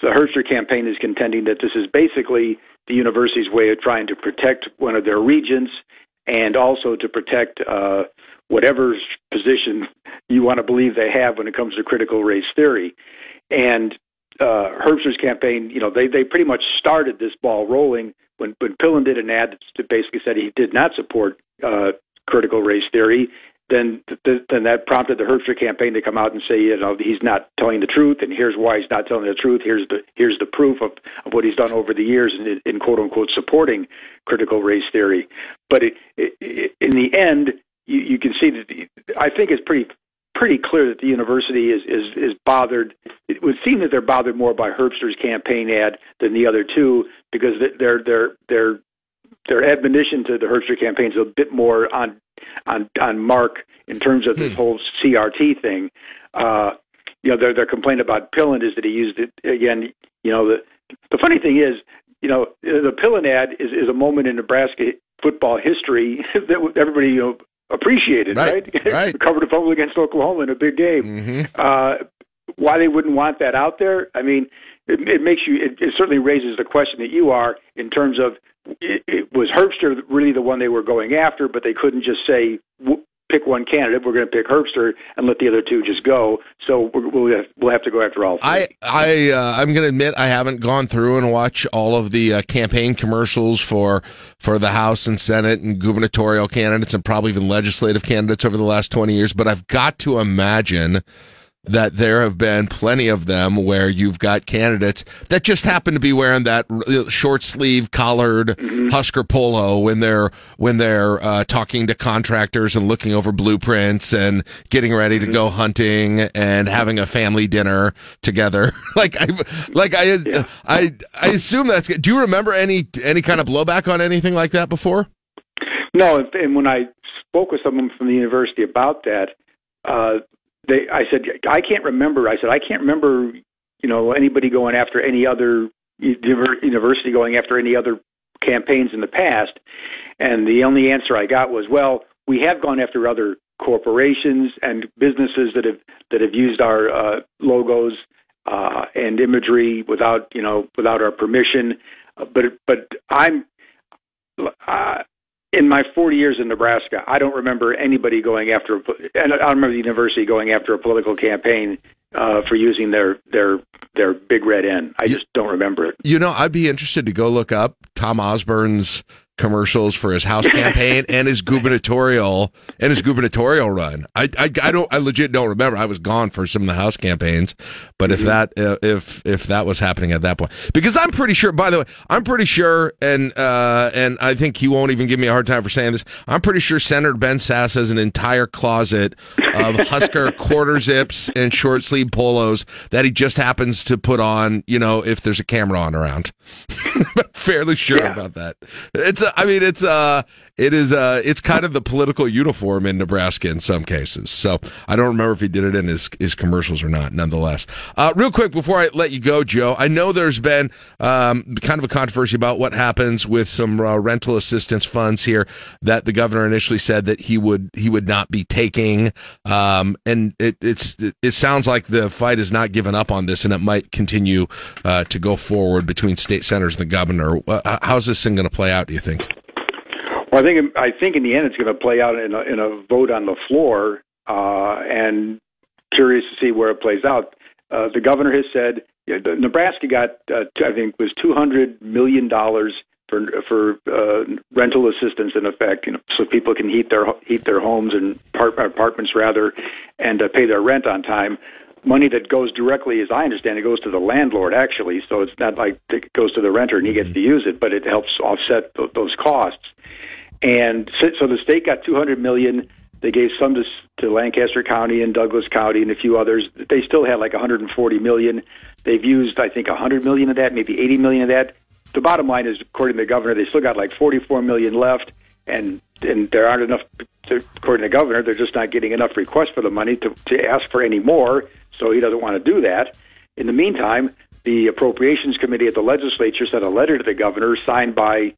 So the Herbster campaign is contending that this is basically the university's way of trying to protect one of their regents and also to protect uh, whatever position you want to believe they have when it comes to critical race theory. And uh, Herbster's campaign, you know, they they pretty much started this ball rolling when when Pillen did an ad that basically said he did not support uh, critical race theory. Then, th- then that prompted the Herbster campaign to come out and say, you know, he's not telling the truth, and here's why he's not telling the truth. Here's the here's the proof of, of what he's done over the years in, in quote unquote supporting critical race theory. But it, it, in the end, you, you can see that I think it's pretty pretty clear that the university is is is bothered. It would seem that they're bothered more by Herbster's campaign ad than the other two because their their their their admonition to the Herbster campaign is a bit more on on on mark in terms of this hmm. whole CRT thing. Uh, you know, their their complaint about Pillen is that he used it again. You know, the the funny thing is, you know, the Pillen ad is is a moment in Nebraska football history that everybody you know appreciated, right? Right. right. Covered a fumble against Oklahoma in a big game. Mm-hmm. Uh, why they wouldn't want that out there? I mean, it, it makes you. It, it certainly raises the question that you are in terms of it, it was Herbster really the one they were going after, but they couldn't just say pick one candidate. We're going to pick Herbster and let the other two just go. So we'll have, we'll have to go after all three. I I uh, I'm going to admit I haven't gone through and watched all of the uh, campaign commercials for for the House and Senate and gubernatorial candidates and probably even legislative candidates over the last 20 years. But I've got to imagine that there have been plenty of them where you've got candidates that just happen to be wearing that short sleeve collared mm-hmm. Husker polo when they're when they're uh, talking to contractors and looking over blueprints and getting ready to mm-hmm. go hunting and having a family dinner together. like I like I yeah. I I assume that's. Do you remember any any kind of blowback on anything like that before? No, and when I spoke with someone from the university about that, uh, they I said I can't remember. I said I can't remember. You know anybody going after any other university going after any other campaigns in the past, and the only answer I got was, well, we have gone after other corporations and businesses that have that have used our uh, logos uh, and imagery without you know without our permission. Uh, but but I'm uh, in my 40 years in Nebraska, I don't remember anybody going after, and I don't remember the university going after a political campaign uh, for using their their their big red N. I just don't remember it. You know, I'd be interested to go look up Tom Osborne's commercials for his house campaign and his gubernatorial and his gubernatorial run. I, I, I don't I legit don't remember. I was gone for some of the house campaigns, but mm-hmm. if that uh, if if that was happening at that point, because I'm pretty sure. By the way, I'm pretty sure, and uh, and I think he won't even give me a hard time for saying this. I'm pretty sure Senator Ben Sasse has an entire closet of Husker quarter zips and short sleeve polos that he just happens to put on. You know, if there's a camera on around. Fairly sure yeah. about that. It's I mean, it's uh, it is uh, it's kind of the political uniform in Nebraska in some cases. So I don't remember if he did it in his his commercials or not. Nonetheless, uh, real quick before I let you go, Joe, I know there's been um, kind of a controversy about what happens with some uh, rental assistance funds here that the governor initially said that he would he would not be taking, um, and it it's it sounds like the fight is not given up on this, and it might continue uh, to go forward between state senators and the governor. Uh, how's this thing going to play out? Do you think? Well, I think I think in the end it's going to play out in a, in a vote on the floor, uh, and curious to see where it plays out. Uh, the governor has said Nebraska got uh, I think was two hundred million dollars for for uh, rental assistance in effect, you know, so people can heat their heat their homes and part, apartments rather, and uh, pay their rent on time. Money that goes directly, as I understand, it goes to the landlord actually. So it's not like it goes to the renter and he gets to use it, but it helps offset th- those costs. And so, the state got 200 million. They gave some to, to Lancaster County and Douglas County and a few others. They still had like 140 million. They've used, I think, 100 million of that, maybe 80 million of that. The bottom line is, according to the governor, they still got like 44 million left, and and there aren't enough. According to the governor, they're just not getting enough requests for the money to to ask for any more. So he doesn't want to do that. In the meantime, the appropriations committee at the legislature sent a letter to the governor, signed by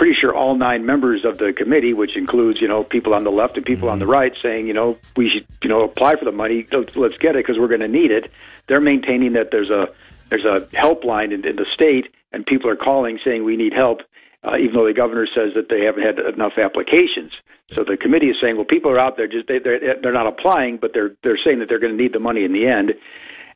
pretty sure all nine members of the committee, which includes you know people on the left and people on the right, saying you know we should you know apply for the money. Let's, let's get it because we're going to need it. They're maintaining that there's a there's a helpline in, in the state, and people are calling saying we need help, uh, even though the governor says that they haven't had enough applications. So the committee is saying, well, people are out there just they, they're they're not applying, but they're they're saying that they're going to need the money in the end.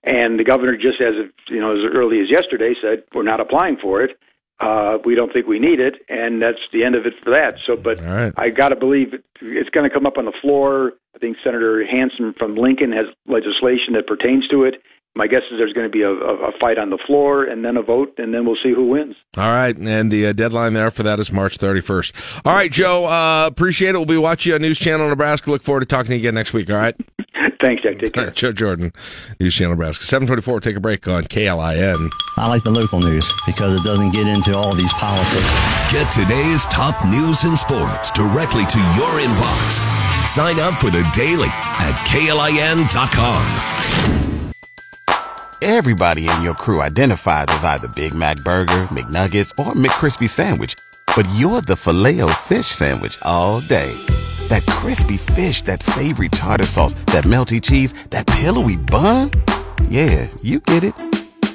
And the governor, just as of, you know, as early as yesterday, said we're not applying for it. Uh, we don't think we need it, and that's the end of it for that. So, but I got to believe it's going to come up on the floor. I think Senator Hansen from Lincoln has legislation that pertains to it. My guess is there's going to be a, a, a fight on the floor, and then a vote, and then we'll see who wins. All right, and the uh, deadline there for that is March 31st. All right, Joe, uh, appreciate it. We'll be watching you on News Channel Nebraska. Look forward to talking to you again next week. All right. Thanks, Jack. Take care. All right, Joe Jordan, News Channel Nebraska. 724. Take a break on KLIN. I like the local news because it doesn't get into all these politics. Get today's top news and sports directly to your inbox. Sign up for the daily at KLIN.com. Everybody in your crew identifies as either Big Mac Burger, McNuggets, or McCrispy Sandwich. But you're the filet fish Sandwich all day. That crispy fish, that savory tartar sauce, that melty cheese, that pillowy bun. Yeah, you get it.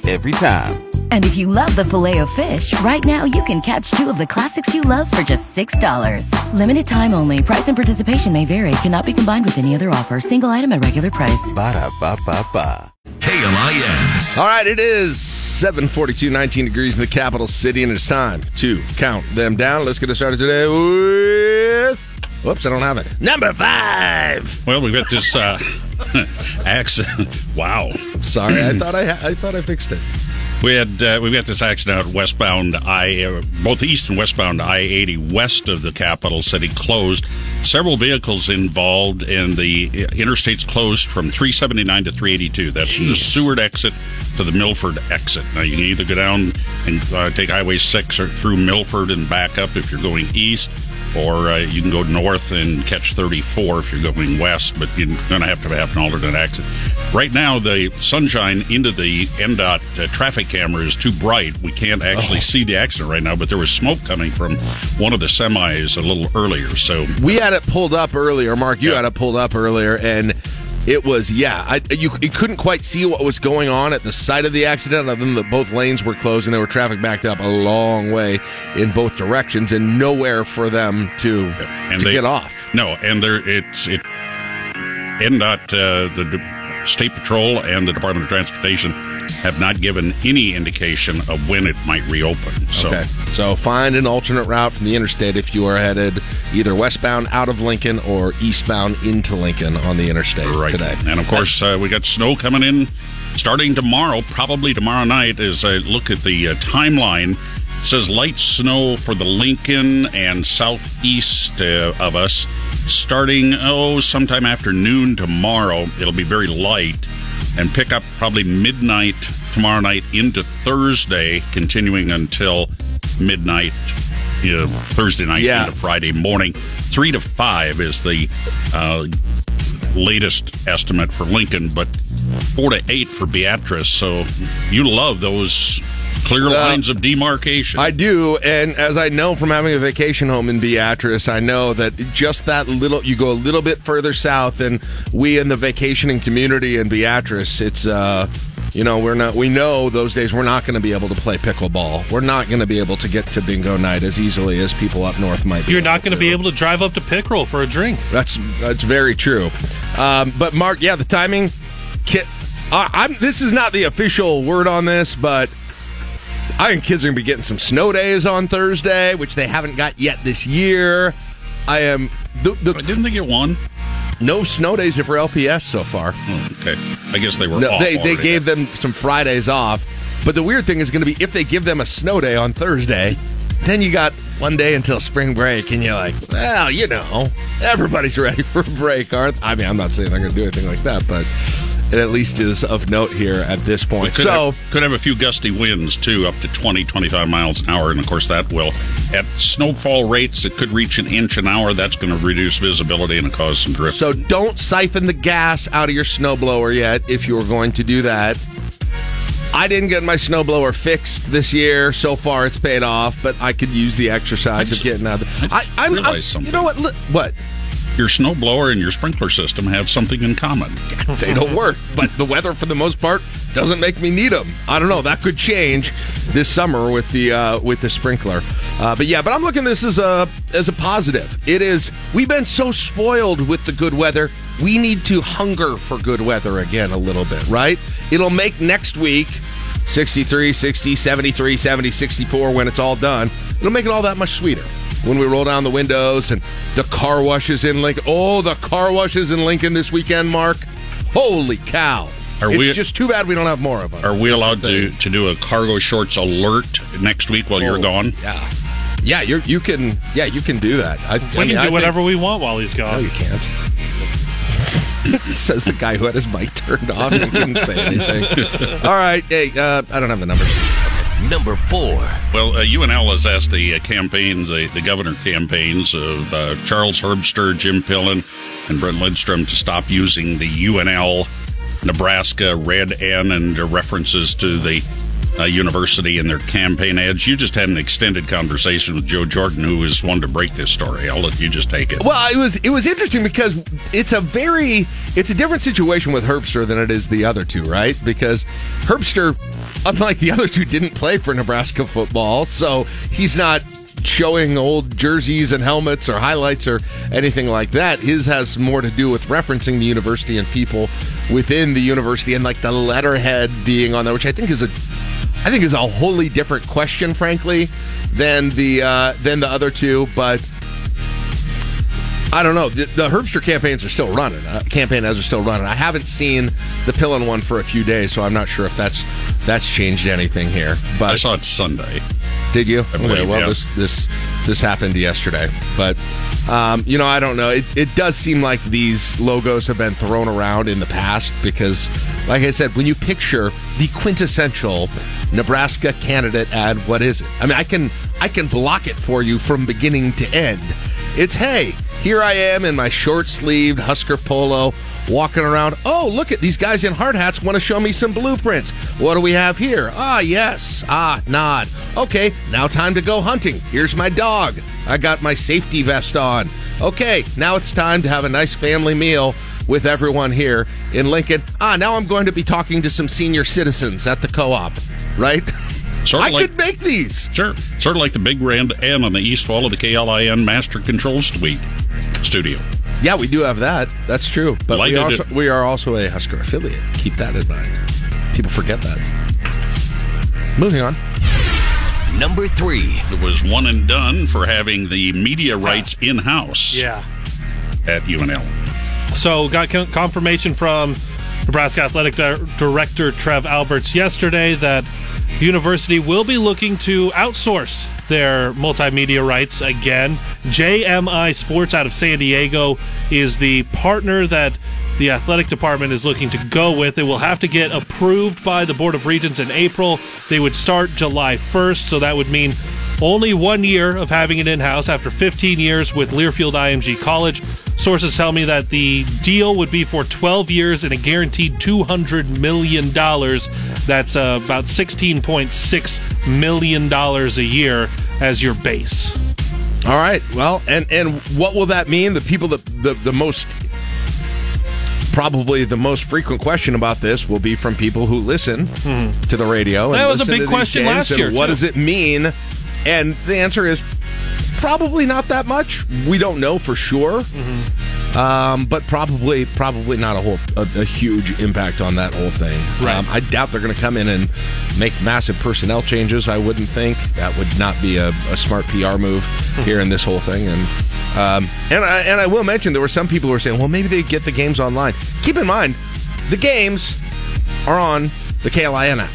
Every time. And if you love the filet of fish, right now you can catch two of the classics you love for just $6. Limited time only. Price and participation may vary. Cannot be combined with any other offer. Single item at regular price. Ba da ba ba ba. KLIN. All right, it is 742, 19 degrees in the capital city, and it's time to count them down. Let's get it started today with. Whoops, I don't have it. Number five. Well, we've got this uh, accident. Wow. Sorry, I thought I ha- I thought I fixed it. We had uh, we've got this accident out westbound I uh, both east and westbound I eighty west of the capital city closed. Several vehicles involved, and the interstate's closed from three seventy nine to three eighty two. That's the Seward exit to the Milford exit. Now you can either go down and uh, take Highway six or through Milford and back up if you're going east. Or uh, you can go north and catch 34 if you're going west, but you're going to have to have an alternate exit. Right now, the sunshine into the NDOT uh, traffic camera is too bright. We can't actually see the accident right now, but there was smoke coming from one of the semis a little earlier. So We had it pulled up earlier. Mark, you had it pulled up earlier, and it was yeah. I, you, you couldn't quite see what was going on at the site of the accident, other than that both lanes were closed and there were traffic backed up a long way in both directions, and nowhere for them to and to they- get off. No, and there it's it. NDOT, uh, the State Patrol, and the Department of Transportation have not given any indication of when it might reopen. So. Okay. So find an alternate route from the interstate if you are headed either westbound out of Lincoln or eastbound into Lincoln on the interstate Right. today. And of course, uh, we got snow coming in starting tomorrow, probably tomorrow night. As I look at the uh, timeline, it says light snow for the Lincoln and southeast uh, of us starting, oh, sometime after noon tomorrow. It'll be very light and pick up probably midnight tomorrow night into Thursday, continuing until midnight. Uh, Thursday night Yeah. into Friday morning. Three to five is the uh, latest estimate for Lincoln, but four to eight for Beatrice. So you love those clear lines of demarcation. I do, and as I know from having a vacation home in Beatrice, I know that just that little you go a little bit further south and we in the vacationing community in Beatrice. It's uh you know, we're not we know those days we're not going to be able to play pickleball. We're not going to be able to get to bingo night as easily as people up north might be. You're not going to be able to drive up to Pickrell for a drink. That's that's very true. Um, but Mark, yeah, the timing. Kit, uh, I'm. This is not the official word on this, but I think kids are going to be getting some snow days on Thursday, which they haven't got yet this year. I am. The, the, didn't they get one? No snow days for LPS so far. Oh, okay, I guess they were. No, they they gave them some Fridays off. But the weird thing is going to be if they give them a snow day on Thursday, then you got one day until spring break, and you're like, well, you know, everybody's ready for a break, aren't? I mean, I'm not saying they're going to do anything like that, but it at least is of note here at this point. could, So. have, could have a few gusty winds too, up to 20, 25 miles an hour, and of course that will, at snowfall rates, it could reach an inch an hour. That's going to reduce visibility and cause some drift. So don't siphon the gas out of your snowblower yet if you're going to do that. I didn't get my snowblower fixed this year. So far, it's paid off, but I could use the exercise of getting out. Of the, I, I'm, realized I'm- something. You know what? What? Your snowblower and your sprinkler system have something in common. They don't work, but the weather, for the most part, doesn't make me need them. I don't know. That could change this summer with the uh, with the sprinkler. Uh, but yeah, but I'm looking this as a as a positive. It is. We've been so spoiled with the good weather. We need to hunger for good weather again a little bit, right? It'll make next week 63, 60, 73, 70, 64 when it's all done. It'll make it all that much sweeter when we roll down the windows and the car washes in Lincoln. Oh, the car washes in Lincoln this weekend, Mark. Holy cow. Are it's we- just too bad we don't have more of them. Are we allowed to, to do a cargo shorts alert next week while you're Oh, gone? Yeah. Yeah, you're, you can. Yeah, you can do that. I, We I can mean, I do think- whatever we want while he's gone. No, you can't. Says the guy who had his mic turned on and didn't say anything. All right, hey, uh, I don't have the numbers. Number four. Well, uh, UNL has asked the uh, campaigns, the, the governor campaigns of uh, Charles Herbster, Jim Pillen, and Brett Lindstrom to stop using the UNL Nebraska red N and uh, references to the uh, university in their campaign ads. You just had an extended conversation with Joe Jordan, who was one to break this story. I'll let you just take it. Well, it was it was interesting because it's a very it's a different situation with Herbster than it is the other two, right? Because Herbster, unlike the other two, didn't play for Nebraska football, so he's not showing old jerseys and helmets or highlights or anything like that. His has more to do with referencing the university and people within the university and like the letterhead being on there, which I think is a I think is a wholly different question, frankly, than the uh, than the other two. But I don't know. The, the Herbster campaigns are still running. Uh, campaign ads are still running. I haven't seen the Pillen one for a few days, so I'm not sure if that's that's changed anything here. But I saw it Sunday. Did you? I believe, okay, well, yeah. this this this happened yesterday, but um, you know, I don't know. It it does seem like these logos have been thrown around in the past because, like I said, when you picture the quintessential Nebraska candidate ad, what is it? I mean, I can I can block it for you from beginning to end. It's hey, here I am in my short sleeved Husker polo, walking around. Oh, look at these guys in hard hats want to show me some blueprints. What do we have here? Ah, yes. Ah, nod. Okay, now time to go hunting. Here's my dog. I got my safety vest on. Okay, now it's time to have a nice family meal with everyone here in Lincoln. Ah, now I'm going to be talking to some senior citizens at the co-op, right? Sort of I like, could make these. Sure. Sort of like the big red N on the east wall of the KLIN Master Control Suite studio. Yeah, we do have that. That's true. But Like we, also, we are also a Husker affiliate. Keep that in mind. People forget that. Moving on. Number three. It was one and done for having the media rights ah. in house Yeah. at UNL. So, got con- confirmation from Nebraska Athletic Di- Director Trev Alberts yesterday that the university will be looking to outsource their multimedia rights again. JMI Sports out of San Diego is the partner that the athletic department is looking to go with. It will have to get approved by the Board of Regents in April. They would start July 1st, so that would mean only one year of having it in house after 15 years with Learfield IMG College. Sources tell me that the deal would be for 12 years and a guaranteed $200 million. That's uh, about $16.6 million a year as your base. All right. Well, and and what will that mean? The people that the the most probably the most frequent question about this will be from people who listen hmm. to the radio. And. That was a big question last year, What too. does it mean? And the answer is probably not that much. We don't know for sure. Um, but probably, probably not a whole a, a huge impact on that whole thing. Right. Um, I doubt they're going to come in and make massive personnel changes. I wouldn't think that would not be a, a smart PR move here in this whole thing. And um, and I, and I will mention there were some people who were saying, well, maybe they get the games online. Keep in mind, the games are on the KLIN app.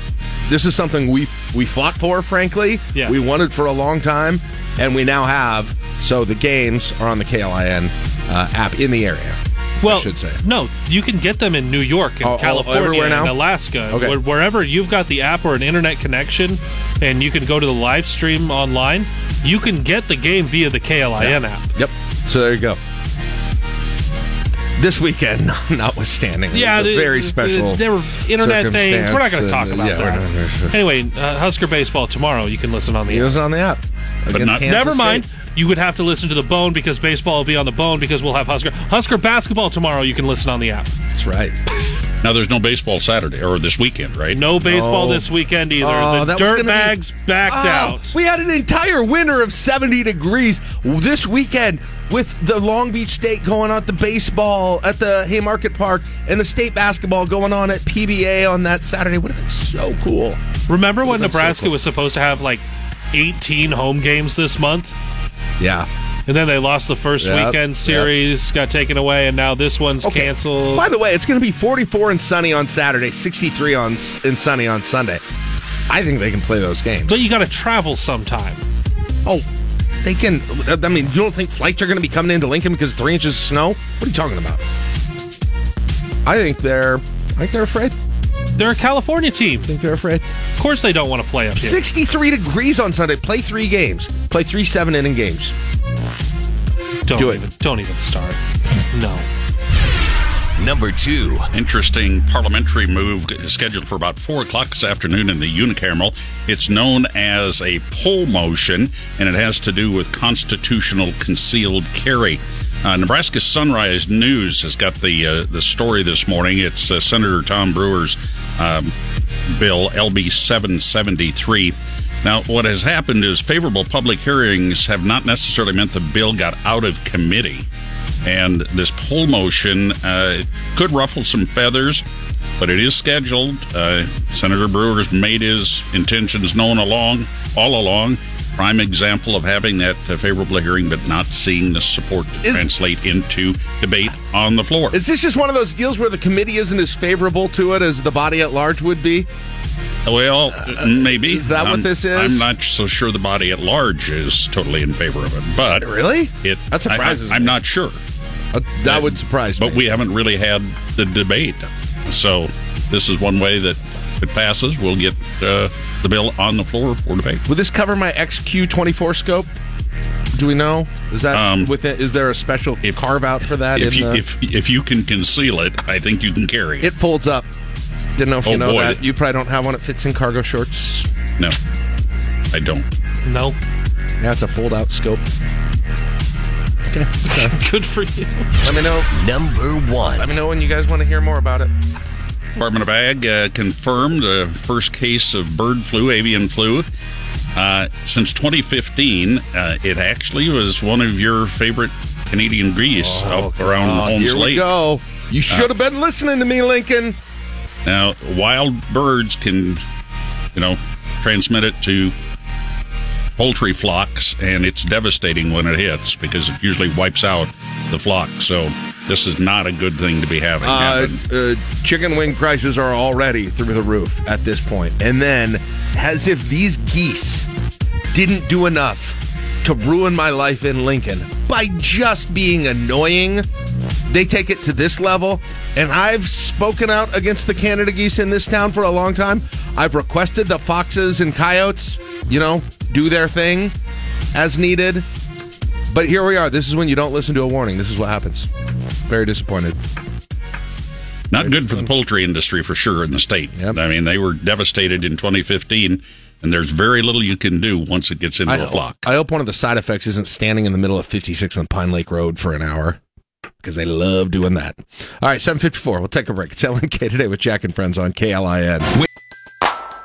This is something we we fought for, frankly. Yeah. We wanted for a long time, and we now have. So the games are on the KLIN uh, app in the area. Well, I should say. no, you can get them in New York, and Oh, oh, California, now? and Alaska, Okay. Where- wherever you've got the app or an internet connection, and you can go to the live stream online. You can get the game via the KLIN app. Yep. So there you go. This weekend, notwithstanding, it Yeah, was a the- very the- special. There were internet things. We're not going to talk about yeah, that. not- we're- Anyway, uh, Husker baseball tomorrow. You can listen on the. He app. was on the app. But against not- Never mind. State. You would have to listen to the bone because baseball will be on the bone because we'll have Husker Husker basketball tomorrow. You can listen on the app. That's right. Now there's no baseball Saturday or this weekend, right? No baseball No. this weekend either. Oh, the that dirt gonna be- bags backed Oh, out. We had an entire winter of 70 degrees this weekend with the Long Beach State going on at the baseball at the Haymarket Park and the state basketball going on at PBA on that Saturday. Would have been so cool. Remember when That's so Nebraska cool. was supposed to have like 18 home games this month? Yeah. And then they lost the first Yep, weekend yep. series, got taken away, and now this one's Okay. canceled. By the way, it's going to be 44 and sunny on Saturday, 63 on and sunny on Sunday. I think they can play those games. But you got to travel sometime. Oh, they can. I mean, you don't think flights are going to be coming into Lincoln because three inches of snow? What are you talking about? I think they're. I think they're afraid. They're a California team. I think they're afraid. Of course, they don't want to play up here. 63 degrees on Sunday. Play three games. Play three seven inning games. Don't Do it. even, Don't even start. No. Number two. Interesting parliamentary move scheduled for about 4 o'clock this afternoon in the unicameral. It's known as a pull motion, and it has to do with constitutional concealed carry. Uh, Nebraska Sunrise News has got the uh, the story this morning. It's uh, Senator Tom Brewer's um, bill, LB 773. Now, what has happened is favorable public hearings have not necessarily meant the bill got out of committee. And this pull motion uh, could ruffle some feathers, but it is scheduled. Uh, Senator Brewer's made his intentions known along, all along. Prime example of having that uh, favorable hearing, but not seeing the support Is- translate into debate on the floor. Is this just one of those deals where the committee isn't as favorable to it as the body at large would be? Well, maybe. is that what I'm- this is? I'm not so sure the body at large is totally in favor of it, but Really? it That surprises me. I, am not sure. Uh, that would surprise me. But we haven't really had the debate. So this is one way that if it passes, we'll get uh, the bill on the floor for debate. Would this cover my XQ24 scope? Do we know? Is that Um, with it? Is there a special carve out for that? If in you, the- if if you can conceal it, I think you can carry it. it folds up. Didn't know if you Oh, know boy. that. You probably don't have one that fits in cargo shorts. No, I don't. No. Yeah, it's a fold out scope. Okay. okay. Good for you. Let me know. Number one. Let me know when you guys want to hear more about it. Department of Ag uh, confirmed the first case of bird flu, avian flu. Uh, since 2015, uh, it actually was one of your favorite Canadian geese out around Oh, Holmes here we go. You should have been listening to me, Lincoln. Now, wild birds can, you know, transmit it to poultry flocks, and it's devastating when it hits because it usually wipes out the flock. So this is not a good thing to be having Uh, uh, chicken wing prices are already through the roof at this point. And then, as if these geese didn't do enough to ruin my life in Lincoln by just being annoying, they take it to this level. And I've spoken out against the Canada geese in this town for a long time. I've requested the foxes and coyotes, you know, do their thing as needed. But here we are. This is when you don't listen to a warning. This is what happens. Very disappointed. Not good for the poultry industry for sure in the state. I mean, they were devastated in 2015, and there's very little you can do once it gets into I a hope, flock. I hope one of the side effects isn't standing in the middle of 56 on Pine Lake Road for an hour because they love doing that. All right, 754. We'll take a break. It's LNK today with Jack and Friends on KLIN.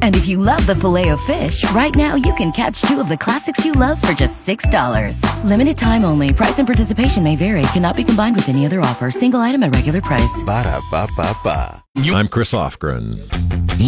And if you love the filet of fish, right now you can catch two of the classics you love for just $6. Limited time only. Price and participation may vary. Cannot be combined with any other offer. Single item at regular price. Ba da ba ba ba. I'm Chris Offgren.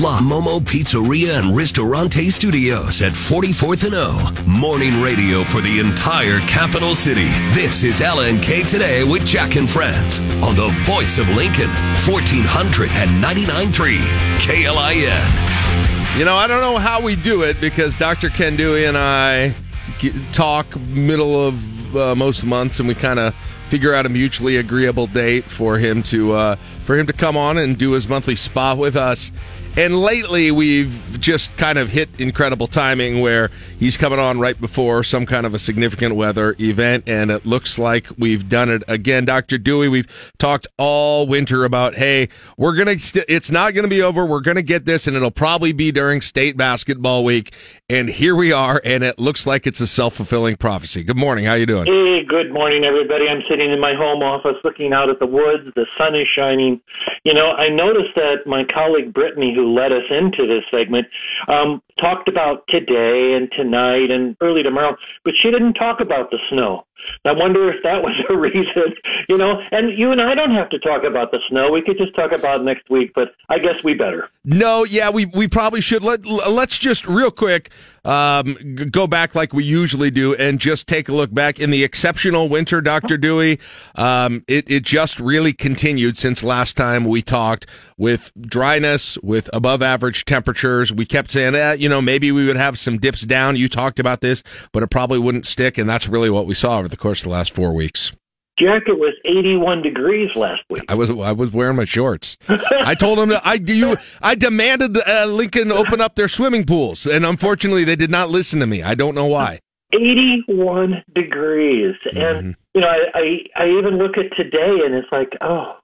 La Momo Pizzeria and Ristorante Studios at 44th and O. Morning radio for the entire capital city. This is LNK Today with Jack and Friends on the voice of Lincoln, 1499.3 KLIN. You know, I don't know how we do it because Dr. Ken Dewey and I get, talk middle of uh, most months, and we kind of figure out a mutually agreeable date for him to uh, for him to come on and do his monthly spa with us. And lately, we've just kind of hit incredible timing where he's coming on right before some kind of a significant weather event, and it looks like we've done it again. Dr. Dewey, we've talked all winter about, hey, we're going to, st- it's not going to be over. We're going to get this, and it'll probably be during state basketball week. And here we are, and it looks like it's a self fulfilling prophecy. Good morning. How you doing? Hey, good morning, everybody. I'm sitting in my home office looking out at the woods. The sun is shining. You know, I noticed that my colleague Brittany, who led us into this segment, um, talked about today and tonight and early tomorrow, but she didn't talk about the snow. I wonder if that was a reason, you know. And you and I don't have to talk about the snow. We could just talk about it next week, but I guess we better. No, yeah, we we probably should. Let let's just real quick um, go back like we usually do and just take a look back in the exceptional winter, Doctor Dewey. Um, it it just really continued since last time we talked with dryness, with above average temperatures. We kept saying that you know maybe we would have some dips down. You talked about this, but it probably wouldn't stick, and that's really what we saw over the course of the last four weeks. Jack, it was 81 degrees last week. I was I was wearing my shorts. I told him that I you I demanded uh, Lincoln open up their swimming pools, and unfortunately they did not listen to me. I don't know why. 81 degrees, Mm-hmm. and you know, I, I I even look at today, and it's like, oh,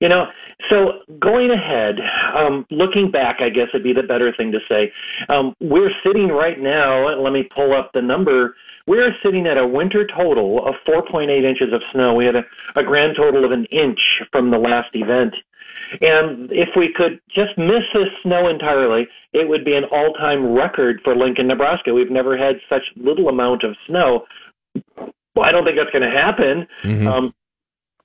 you know. So going ahead, um, looking back, I guess it'd be the better thing to say. Um, we're sitting right now. Let me pull up the number. We're sitting at a winter total of 4.8 inches of snow. We had a, a grand total of an inch from the last event. And if we could just miss this snow entirely, it would be an all time record for Lincoln, Nebraska. We've never had such little amount of snow. Well, I don't think that's going to happen. Mm-hmm. Um,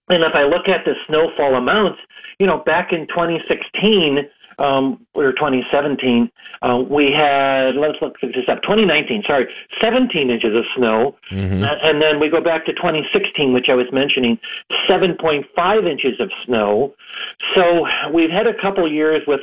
and if I look at the snowfall amounts, you know, back in 2016, um, or 2017, uh, we had, let's look this up, 2019, sorry, 17 inches of snow. Mm-hmm. Uh, and then we go back to 2016, which I was mentioning, 7.5 inches of snow. So we've had a couple years with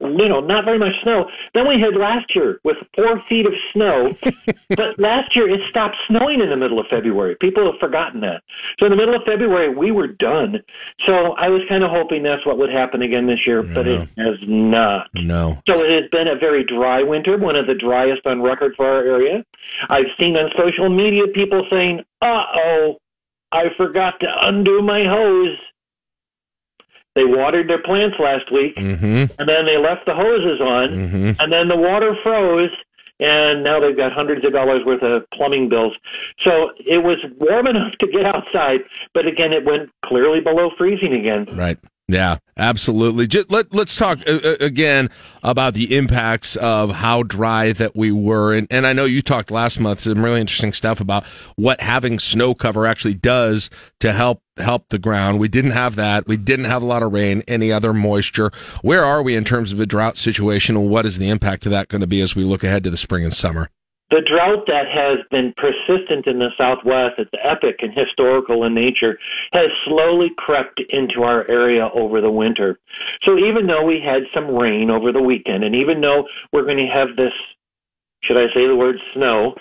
you know, not very much snow. Then we had last year with four feet of snow. but last year it stopped snowing in the middle of February. People have forgotten that. So in the middle of February we were done. So I was kind of hoping that's what would happen again this year, but it has not. No. So it has been a very dry winter, one of the driest on record for our area. I've seen on social media people saying, "Uh oh, I forgot to undo my hose." They watered their plants last week, Mm-hmm. and then they left the hoses on, Mhm. and then the water froze, and now they've got hundreds of dollars worth of plumbing bills. So it was warm enough to get outside, but again, it went clearly below freezing again. Right. Yeah, absolutely. Just let let's talk uh, uh, again about the impacts of how dry that we were, and and I know you talked last month some really interesting stuff about what having snow cover actually does to help help the ground. We didn't have that. We didn't have a lot of rain, any other moisture. Where are we in terms of a drought situation, and what is the impact of that going to be as we look ahead to the spring and summer? The drought that has been persistent in the Southwest, it's epic and historical in nature, has slowly crept into our area over the winter. So even though we had some rain over the weekend, and even though we're going to have this, should I say the word snow,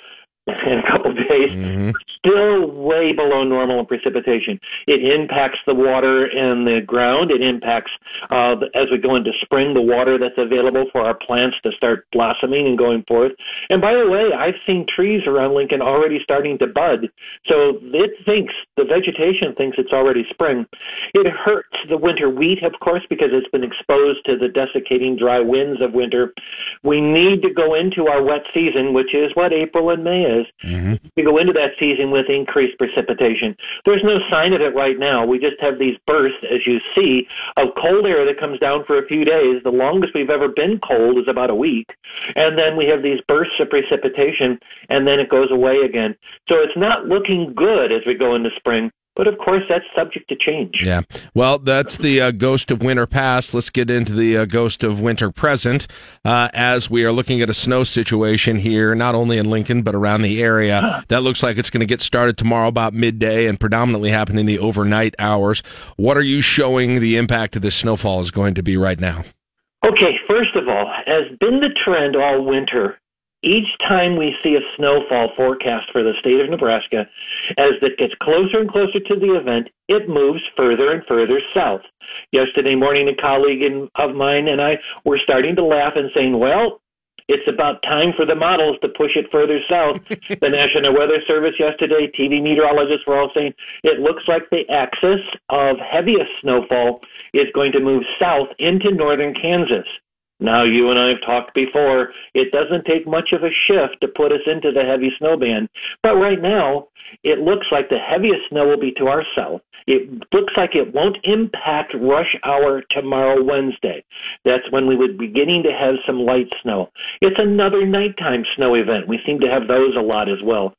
in a couple days, still way below normal in precipitation. It impacts the water in the ground. It impacts, uh, as we go into spring, the water that's available for our plants to start blossoming and going forth. And by the way, I've seen trees around Lincoln already starting to bud. So it thinks, the vegetation thinks it's already spring. It hurts the winter wheat, of course, because it's been exposed to the desiccating dry winds of winter. We need to go into our wet season, which is what April and May is is mm-hmm. we go into that season with increased precipitation. There's no sign of it right now. We just have these bursts, as you see, of cold air that comes down for a few days. The longest we've ever been cold is about a week. And then we have these bursts of precipitation, and then it goes away again. So it's not looking good as we go into spring. But of course, that's subject to change. Yeah. Well, that's the uh, ghost of winter past. Let's get into the uh, ghost of winter present uh, as we are looking at a snow situation here, not only in Lincoln, but around the area. That looks like it's going to get started tomorrow about midday and predominantly happen in the overnight hours. What are you showing the impact of this snowfall is going to be right now? Okay, first of all, has been the trend all winter. Each time we see a snowfall forecast for the state of Nebraska, as it gets closer and closer to the event, it moves further and further south. Yesterday morning, a colleague in, of mine and I were starting to laugh and saying, well, it's about time for the models to push it further south. the National Weather Service yesterday, TV meteorologists were all saying it looks like the axis of heaviest snowfall is going to move south into northern Kansas. Now, you and I have talked before. It doesn't take much of a shift to put us into the heavy snow band. But right now, it looks like the heaviest snow will be to our south. It looks like it won't impact rush hour tomorrow, Wednesday. That's when we would be beginning to have some light snow. It's another nighttime snow event. We seem to have those a lot as well.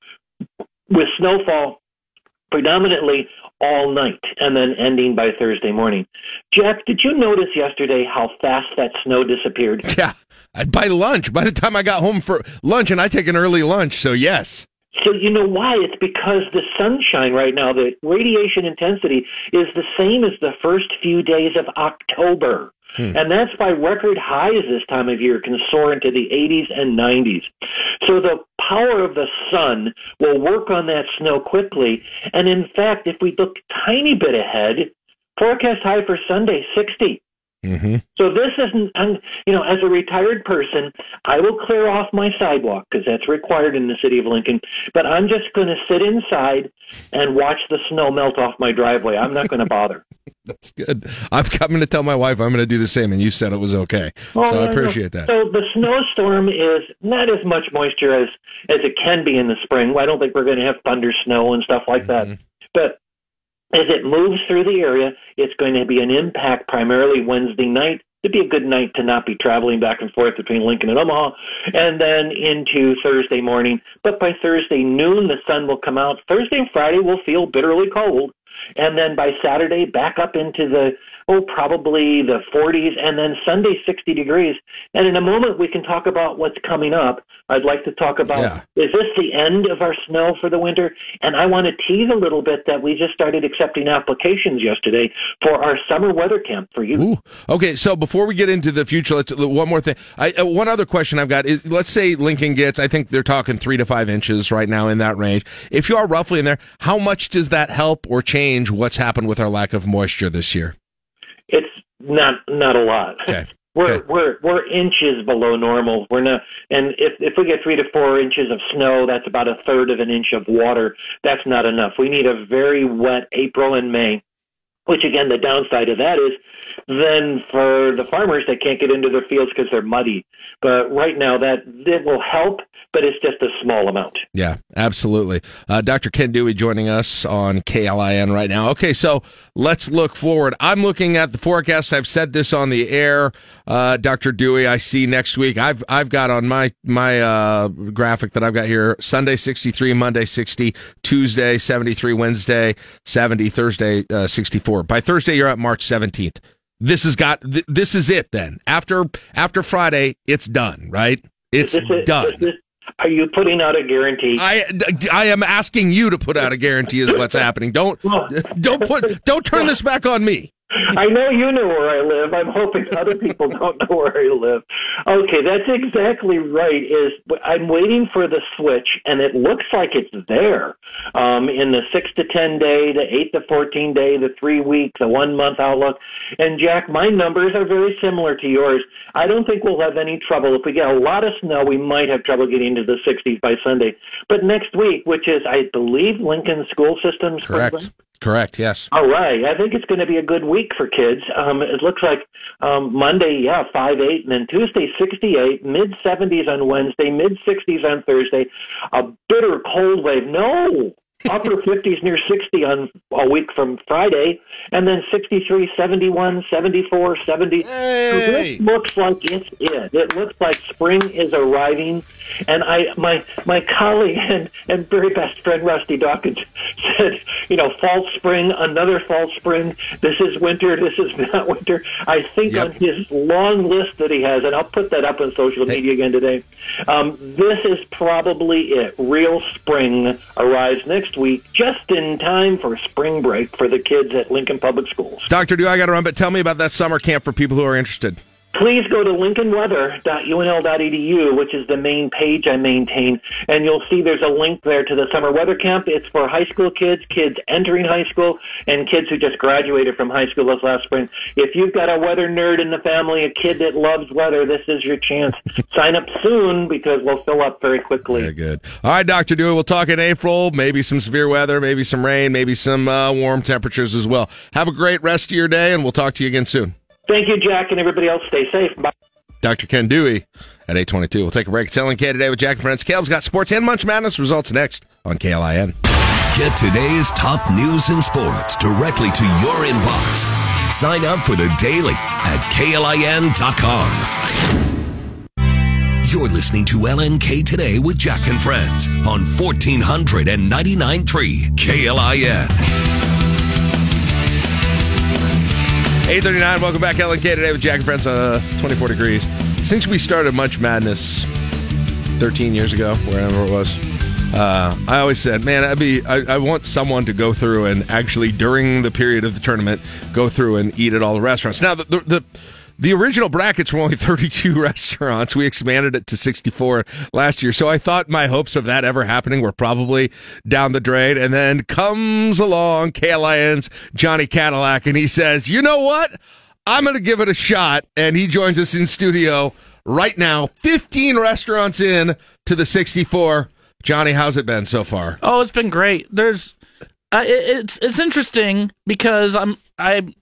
With snowfall predominantly all night and then ending by Thursday morning. Jack, did you notice yesterday how fast that snow disappeared? Yeah. By lunch, by the time I got home for lunch, and I take an early lunch, so yes. So you know why? It's because the sunshine right now, the radiation intensity is the same as the first few days of October. Hmm. And that's why record highs this time of year can soar into the 80s and 90s. So the power of the sun will work on that snow quickly. And in fact, if we look tiny bit ahead, forecast high for Sunday, 60. Mm-hmm. So this isn't, I'm, you know, as a retired person, I will clear off my sidewalk because that's required in the city of Lincoln. But I'm just going to sit inside and watch the snow melt off my driveway. I'm not going to bother. That's good. I'm coming to tell my wife I'm going to do the same, and you said it was okay. Oh, so I no, no. appreciate that. So the snowstorm is not as much moisture as as it can be in the spring. I don't think we're going to have thunder snow and stuff like Mm-hmm. that. But as it moves through the area, it's going to be an impact primarily Wednesday night. It'd be a good night to not be traveling back and forth between Lincoln and Omaha, and then into Thursday morning. But by Thursday noon, the sun will come out. Thursday and Friday will feel bitterly cold. And then by Saturday, back up into the, oh, probably the 40s, and then Sunday, 60 degrees. And in a moment, we can talk about what's coming up. I'd like to talk about Yeah. is this the end of our snow for the winter? And I want to tease a little bit that we just started accepting applications yesterday for our summer weather camp for you. Ooh. Okay, so before we get into the future, let's one more thing. I, uh, one other question I've got is: Let's say Lincoln gets, I think they're talking three to five inches right now in that range. If you are roughly in there, how much does that help or change what's happened with our lack of moisture this year? Not not a lot. Okay. We're we're we're inches below normal. We're not, and if if we get three to four inches of snow, that's about a third of an inch of water. That's not enough. We need a very wet April and May. Which again, the downside of that is then for the farmers they can't get into their fields because they're muddy. But right now that it will help, but it's just a small amount. Yeah, absolutely. Uh, Dr. Ken Dewey joining us on KLIN right now. Okay, so let's look forward. I'm looking at the forecast. I've said this on the air, uh, Dr. Dewey. I see next week. I've I've got on my my uh, graphic that I've got here Sunday 63, Monday 60, Tuesday 73, Wednesday 70, Thursday uh, 64. By Thursday, you're at March 17th. This has got, th- this is it then. After, after Friday, it's done, right? It's is, done. Is, are you putting out a guarantee? I, I am asking you to put out a guarantee is what's happening. Don't, don't put, don't turn this back on me. I know you know where I live. I'm hoping other people don't know where I live. Okay, that's exactly right. Is I'm waiting for the switch, and it looks like it's there. Um, in the six to ten day, the eight to fourteen day, the three week, the one month outlook. And Jack, my numbers are very similar to yours. I don't think we'll have any trouble if we get a lot of snow. We might have trouble getting into the 60s by Sunday. But next week, which is I believe Lincoln school systems. Correct. Correct. Yes. All right. I think it's going to be a good week for kids. Um, it looks like um, Monday, yeah, five eight, and then Tuesday sixty eight, mid seventies on Wednesday, mid sixties on Thursday. A bitter cold wave. No. Upper 50s near 60 on a week from Friday, and then 63, 71, 74, 70. So this looks like it's it. It looks like spring is arriving. And I, my, my colleague and, and very best friend Rusty Dawkins said, you know, false spring, another false spring. This is winter. This is not winter. I think on his long list that he has, and I'll put that up on social media again today. Um, this is probably it. Real spring arrives next week, just in time for spring break for the kids at Lincoln Public Schools. Doctor, Dewey got to run? But tell me about that summer camp for people who are interested. Please go to lincolnweather.unl.edu, which is the main page I maintain, and you'll see there's a link there to the summer weather camp. It's for high school kids, kids entering high school, and kids who just graduated from high school this last spring. If you've got a weather nerd in the family, a kid that loves weather, this is your chance. Sign up soon because we'll fill up very quickly. Very good. All right, Dr. Dewey, we'll talk in April. Maybe some severe weather, maybe some rain, maybe some uh, warm temperatures as well. Have a great rest of your day, and we'll talk to you again soon. Thank you, Jack, and everybody else. Stay safe. Bye. Dr. Ken Dewey at 822. We'll take a break. It's LNK today with Jack and Friends. Caleb's got sports and Munch Madness results next on KLIN. Get today's top news and sports directly to your inbox. Sign up for the daily at KLIN.com. You're listening to LNK Today with Jack and Friends on 1499.3 KLIN. 839, welcome back. LNK today with Jack and Friends, uh, 24 degrees. Since we started Munch Madness 13 years ago, wherever it was, uh, I always said, man, I'd be, I, I want someone to go through and actually, during the period of the tournament, go through and eat at all the restaurants. Now, the, the, the the original brackets were only 32 restaurants. We expanded it to 64 last year. So I thought my hopes of that ever happening were probably down the drain. And then comes along KLIN's Johnny Cadillac and he says, you know what? I'm going to give it a shot. And he joins us in studio right now, 15 restaurants in to the 64. Johnny, how's it been so far? Oh, it's been great. There's, uh, it, it's it's interesting because I'm I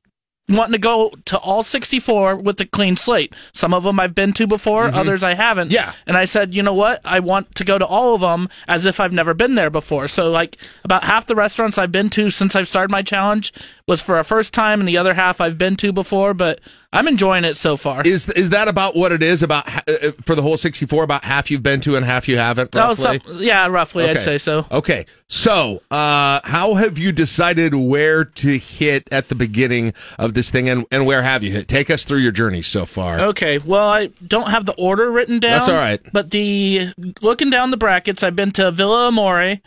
wanting to go to all 64 with a clean slate. Some of them I've been to before, Mhm. others I haven't. Yeah. And I said, you know what? I want to go to all of them as if I've never been there before. So, like, about half the restaurants I've been to since I've started my challenge was for a first time, and the other half I've been to before, but I'm enjoying it so far. Is is that about what it is? About uh, for the whole 64, about half you've been to and half you haven't, roughly? some- yeah, roughly, I'd say so. Okay. So, uh, how have you decided where to hit at the beginning of this thing and, and where have you hit? Take us through your journey so far. Okay, well, I don't have the order written down. That's all right. But the looking down the brackets, I've been to Villa Amore,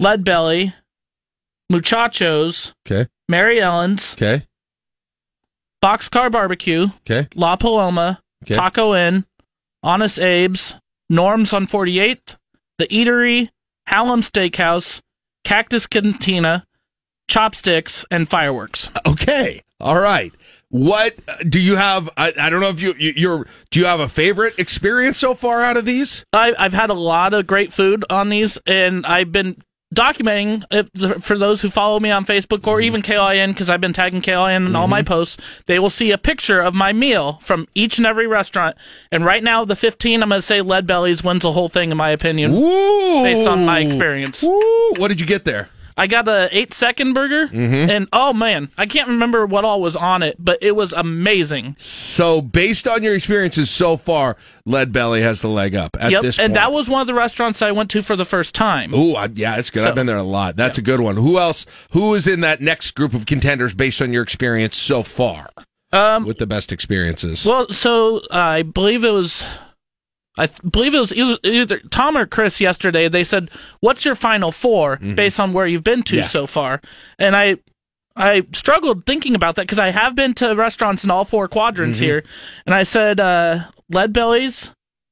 Lead Belly, Muchachos, Okay. Mary Ellen's, Okay. Boxcar Barbecue, Okay. La Paloma, Okay. Taco Inn, Honest Abe's, Norm's on 48th, The Eatery, Hallam Steakhouse, Cactus Cantina, Chopsticks, and Fireworks. Okay. All right. What uh, do you have? I, I don't know if you, you you're. Do you have a favorite experience so far out of these? I, I've had a lot of great food on these, and I've been documenting it for those who follow me on Facebook or mm-hmm. even KLIN because I've been tagging KLIN in all my mm-hmm. posts. They will see a picture of my meal from each and every restaurant. And right now, the 15, I'm going to say Lead Bellies wins the whole thing, in my opinion, based on my experience. What did you get there? I got the eight second burger, Mhm. and oh man, I can't remember what all was on it, but it was amazing. So, based on your experiences so far, Lead Belly has the leg up at yep, this Point. and that was one of the restaurants I went to for the first time. Ooh, I, yeah, it's good. So- I've been there a lot. That's a good one. Who else? Who is in that next group of contenders based on your experience so far? Um, with the best experiences. Well, so uh, I believe it was, I th- believe it was either, Tom or Chris yesterday. They said, "What's your final 4 based on where you've been to Yeah. so far?" And I, I struggled thinking about that because I have been to restaurants in all four quadrants Mhm. here, and I said, uh, "Lead Bellies."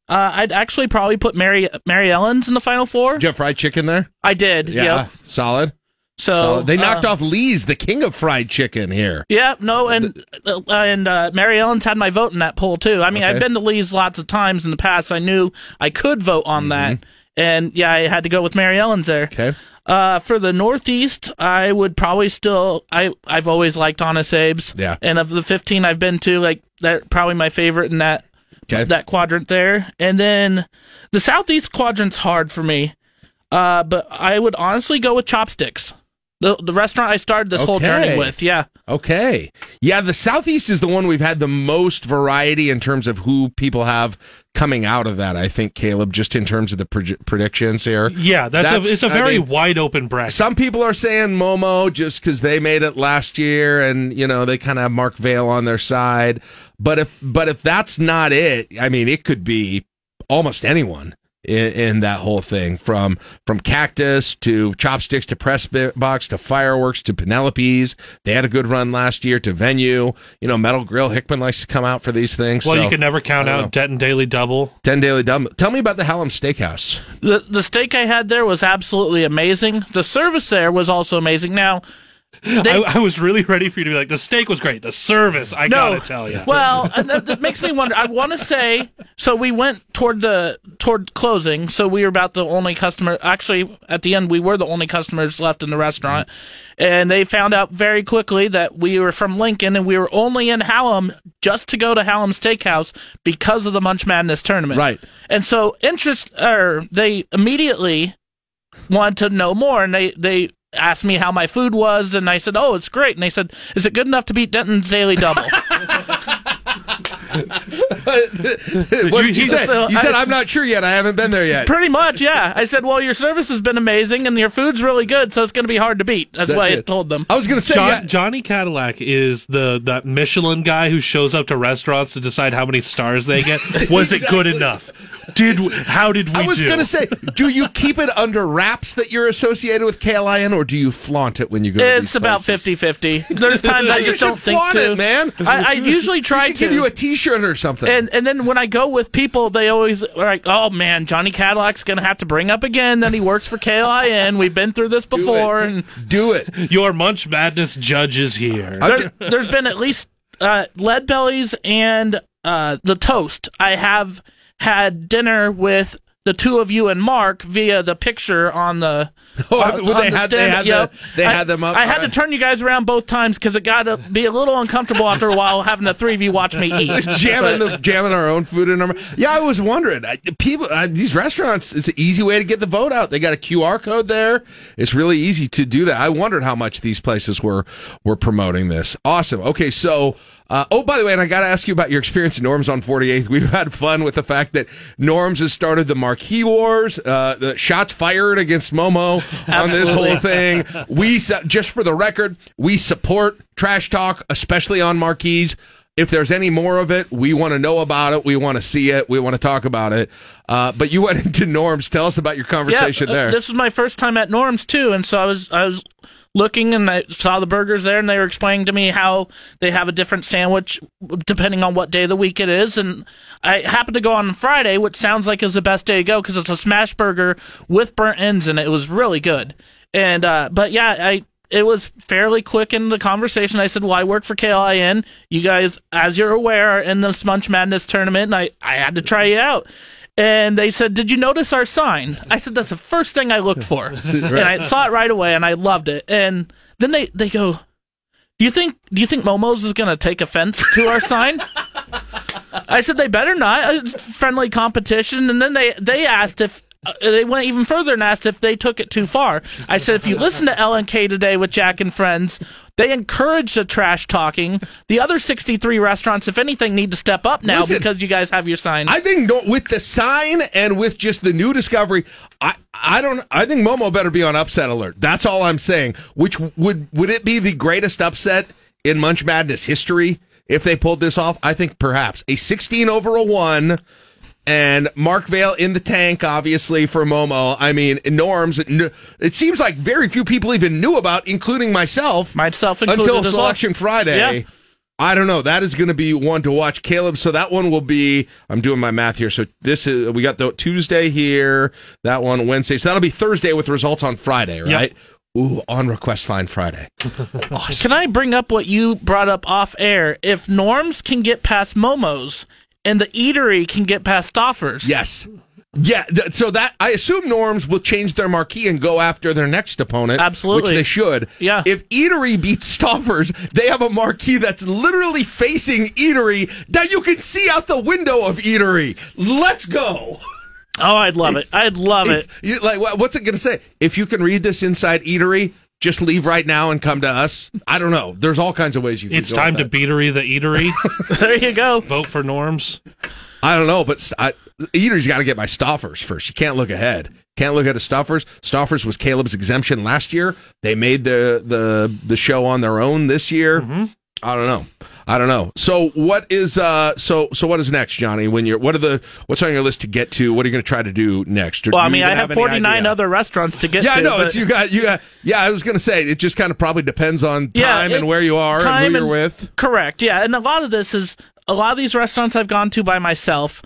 Uh, I'd actually probably put Mary Mary Ellen's in the final four. Did you have fried chicken there? I did. Yeah, Yep. solid. So Solid. they knocked uh, off Lee's, the king of fried chicken here. Yeah, no, and uh, and uh, Mary Ellen's had my vote in that poll too. I mean, Okay. I've been to Lee's lots of times in the past. I knew I could vote on that, and yeah, I had to go with Mary Ellen's there. Okay. Uh, for the Northeast, I would probably still. I I've always liked Honest Abe's. Yeah. And of the 15 I've been to, like that probably my favorite in that Okay. that quadrant there. And then the Southeast quadrant's hard for me. Uh, but I would honestly go with Chopsticks. The the restaurant I started this whole journey with. Yeah. Okay. Yeah, the Southeast is the one we've had the most variety in terms of who people have coming out of that. I think Caleb, just in terms of the proj- predictions here. Yeah, that's, a, it's a I very mean, wide open bracket. Some people are saying Momo just because they made it last year, and you know they kind of have Mark Vale on their side. But if but if that's not it, I mean, it could be almost anyone in, in that whole thing from from Cactus to Chopsticks to Press Box to Fireworks to Penelope's. They had a good run last year to Venue. You know, Metal Grill Hickman likes to come out for these things. well, so, you can never count out know. Denton Daily Double. Ten Daily Double. Tell me about the Hallam Steakhouse. The the steak I had there was absolutely amazing. The service there was also amazing. Now, I, I was really ready for you to be like, the steak was great. The service, I no, gotta tell you. Well, and that, that makes me wonder. I want to say so. We went toward the toward closing, so we were about the only customer. Actually, at the end, we were the only customers left in the restaurant, and they found out very quickly that we were from Lincoln and we were only in Hallam just to go to Hallam Steakhouse because of the Munch Madness tournament. Right. And so interest, or they immediately wanted to know more, and they they asked me how my food was, and I said, "Oh, it's great." And they said, "Is it good enough to beat Denton's Daily Double?" what did you say? So you said I- I'm not sure yet. I haven't been there yet. Pretty much, yeah. I said, "Well, your service has been amazing, and your food's really good, so it's going to be hard to beat." That's, That's what I told them. I was going to say, John, yeah, Johnny Cadillac is the that Michelin guy who shows up to restaurants to decide how many stars they get. Was it good enough? Did how did we I was do? going to say, do you keep it under wraps that you're associated with KLIN, or do you flaunt it when you go? to It's these about places? 50-50. There's times I just don't think flaunt to. it, man. I, I usually try We should to give you a T-shirt or something. And and then when I go with people, they always are like, "Oh man, Johnny Cadillac's gonna have to bring up again that he works for KLIN. We've been through this before." And do it. Your Munch Madness judge is here. there, there's been at least uh, lead bellies and uh, the toast. I have had dinner with the two of you and Mark via the picture on the. Oh, well, they had- they stand. had the- they I- had them up. I had to turn you guys around both times because it got to be a little uncomfortable after a while having the three of you watch me eat. Jamming the jamming our own food in our. Yeah, I was wondering. I, people, uh, these restaurants, it's an easy way to get the vote out. They got a QR code there. It's really easy to do that. I wondered how much these places were were promoting this. Awesome. Okay, so. Uh, oh, by the way, and I got to ask you about your experience at Norm's on 48th. We've had fun with the fact that Norm's has started the Marquee Wars, uh, the shots fired against Momo on this whole thing. We, just for the record, we support trash talk, especially on marquees. If there's any more of it, we want to know about it. We want to see it. We want to talk about it. Uh, but you went into Norm's. Tell us about your conversation yeah, uh, there. This was my first time at Norm's too, and so I was I was looking and I saw the burgers there, and they were explaining to me how they have a different sandwich depending on what day of the week it is. And I happened to go on Friday, which sounds like is the best day to go because it's a smash burger with burnt ends, and it was really good. And uh, but yeah, I it was fairly quick in the conversation. I said, "Well, I work for KLIN. You guys, as you're aware, are in the Munch Madness tournament, and I I had to try you out." And they said, "Did you notice our sign?" I said, "That's the first thing I looked for," and I saw it right away, and I loved it. And then they they go, "Do you think Do you think Momo's is going to take offense to our sign?" I said, "They better not. It's friendly competition." And then they they asked if. Uh, they went even further and asked if they took it too far. I said, if you listen to LNK today with Jack and friends, they encourage the trash talking. The other 63 restaurants, if anything, need to step up now Listen, because you guys have your sign. I think with the sign and with just the new discovery, I I don't. I think Momo better be on upset alert. That's all I'm saying. Which would would it be the greatest upset in Munch Madness history if they pulled this off? I think perhaps a 16 over a one. And Mark Vale in the tank, obviously for Momo. I mean, norms. It seems like very few people even knew about, including myself, myself included until as well. Selection Friday. Yeah. I don't know. That is going to be one to watch, Caleb. So that one will be. I'm doing my math here. So this is we got the Tuesday here. That one Wednesday. So that'll be Thursday with results on Friday, right? Ooh, on request line Friday. Can I bring up what you brought up off air? If Norms can get past Momo's and the eatery can get past Stauffer's, Yes. Yeah, th- so that I assume Norms will change their marquee and go after their next opponent. Absolutely. which they should. Yeah. If Eatery beats Stauffer's, they have a marquee that's literally facing Eatery that you can see out the window of Eatery. Let's go. Oh, I'd love it. I'd love it. You, like, what's it going to say? If you can read this inside Eatery, just leave right now and come to us. I don't know. There's all kinds of ways you. can It's time to that. beatery the eatery. there you go. Vote for norms. I don't know, but st- I, Eatery's got to get my Stauffer's first. You can't look ahead. Can't look at a Stauffer's. Stauffer's was Caleb's exemption last year. They made the the the show on their own this year. Mm-hmm. I don't know. I don't know. So what is uh so so what is next, Johnny? When you're what are the what's on your list to get to? What are you going to try to do next? Or Well, do I mean, I have any 49 other restaurants to get yeah, to. I know. but- It's you got you got. Yeah, I was going to say it just kind of probably depends on time Yeah, and where you are and who you're with. Correct. Yeah, and a lot of this is a lot of these restaurants I've gone to by myself.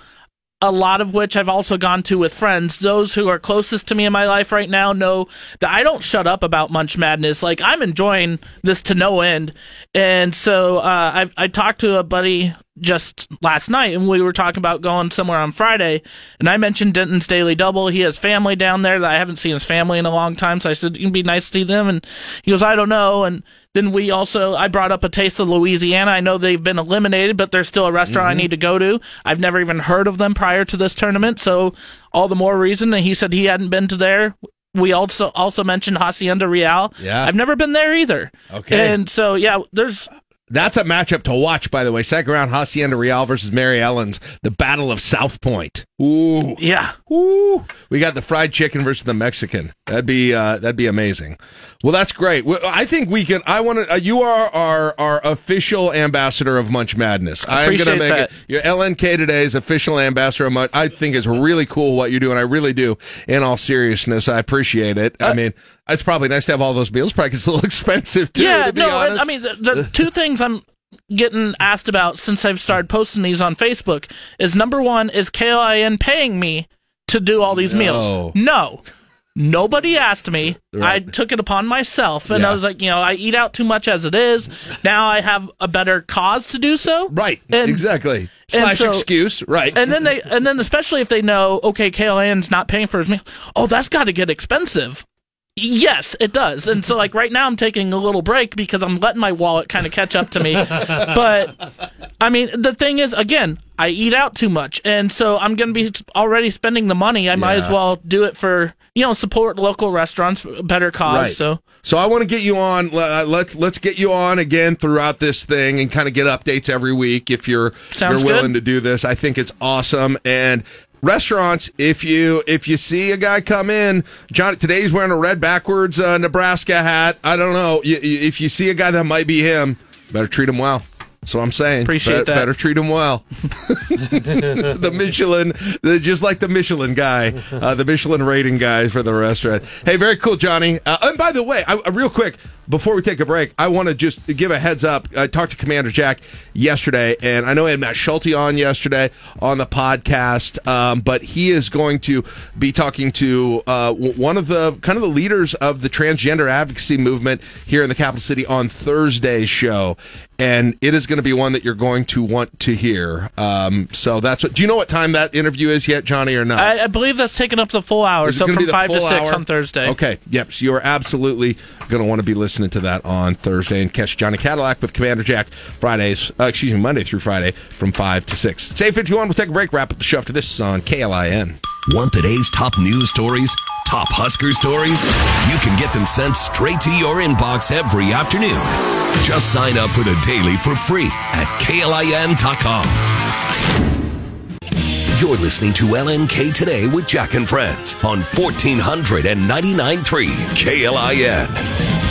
A lot of which I've also gone to with friends. Those who are closest to me in my life right now know that I don't shut up about Munch Madness. Like I'm enjoying this to no end, and so uh, I I talked to a buddy just last night, and we were talking about going somewhere on Friday, and I mentioned Denton's Daily Double. He has family down there that I haven't seen his family in a long time, so I said it'd be nice to see them, and he goes, I don't know, and then we also I brought up a taste of Louisiana. I know they've been eliminated, but there's still a restaurant I mm-hmm. need to go to. I've never even heard of them prior to this tournament, so all the more reason. And he said he hadn't been to there. We also also mentioned Hacienda Real. Yeah. I've never been there either. Okay. and so yeah, there's That's a matchup to watch, by the way. Second round, Hacienda Real versus Mary Ellen's, the Battle of South Point. Ooh, yeah, ooh. We got the fried chicken versus the Mexican. That'd be uh, that'd be amazing. Well, that's great. Well, I think we can. I want to. Uh, you are our our official ambassador of Munch Madness. I'm Appreciate gonna make that. it. Your LNK today's official ambassador of Munch. I think it's really cool what you do, and I really do. In all seriousness, I appreciate it. Uh, I mean, it's probably nice to have all those meals. Probably gets a little expensive too. yeah, to be no, honest. I mean the, the two things I'm getting asked about since I've started posting these on Facebook is number one is KLIN paying me to do all these No. meals? No. Nobody asked me. I took it upon myself, and I was like, you know, I eat out too much as it is. Now I have a better cause to do so. Right. And, exactly. and Slash so- excuse. Right. And then they, and then especially if they know, okay, KLIN's not paying for his meal. Oh, that's got to get expensive. Yes, it does. And so, like right now, I'm taking a little break because I'm letting my wallet kind of catch up to me. but I mean, the thing is, again, I eat out too much, and so I'm going to be already spending the money. I might as well do it for you know support local restaurants, better cause. Right. So So I want to get you on. Uh, let's let's get you on again throughout this thing and kind of get updates every week if you're Sounds you're willing good. to do this. I think it's awesome and. Restaurants, if you if you see a guy come in, John today's wearing a red backwards uh, Nebraska hat. I don't know. If you see a guy that might be him, better treat him well. What I'm saying. Appreciate that. Better treat him well. the Michelin, the, just like the Michelin guy, uh, the Michelin rating guy for the restaurant. Hey, very cool, Johnny. Uh, and by the way, I, uh, real quick before we take a break, I want to just give a heads up. I talked to Commander Jack yesterday, and I know I had Matt Schulte on yesterday on the podcast, um, but he is going to be talking to uh, one of the kind of the leaders of the transgender advocacy movement here in the capital city on Thursday's show. And it is going to be one that you're going to want to hear. Um, so that's what. Do you know what time that interview is yet, Johnny, or not? I, I believe that's taking up the full hour. Is So gonna be from five to six hour? on Thursday. Okay. Yep. So you are absolutely going to want to be listening to that on Thursday and catch Johnny Cadillac with Commander Jack Fridays, uh, excuse me, Monday through Friday from 5 to 6. It's 851. We'll take a break, wrap up the show after this on KLIN. Want today's top news stories? Top Husker stories? You can get them sent straight to your inbox every afternoon. Just sign up for the daily for free at klin.com. You're listening to LNK Today with Jack and Friends on 1499.3 KLIN.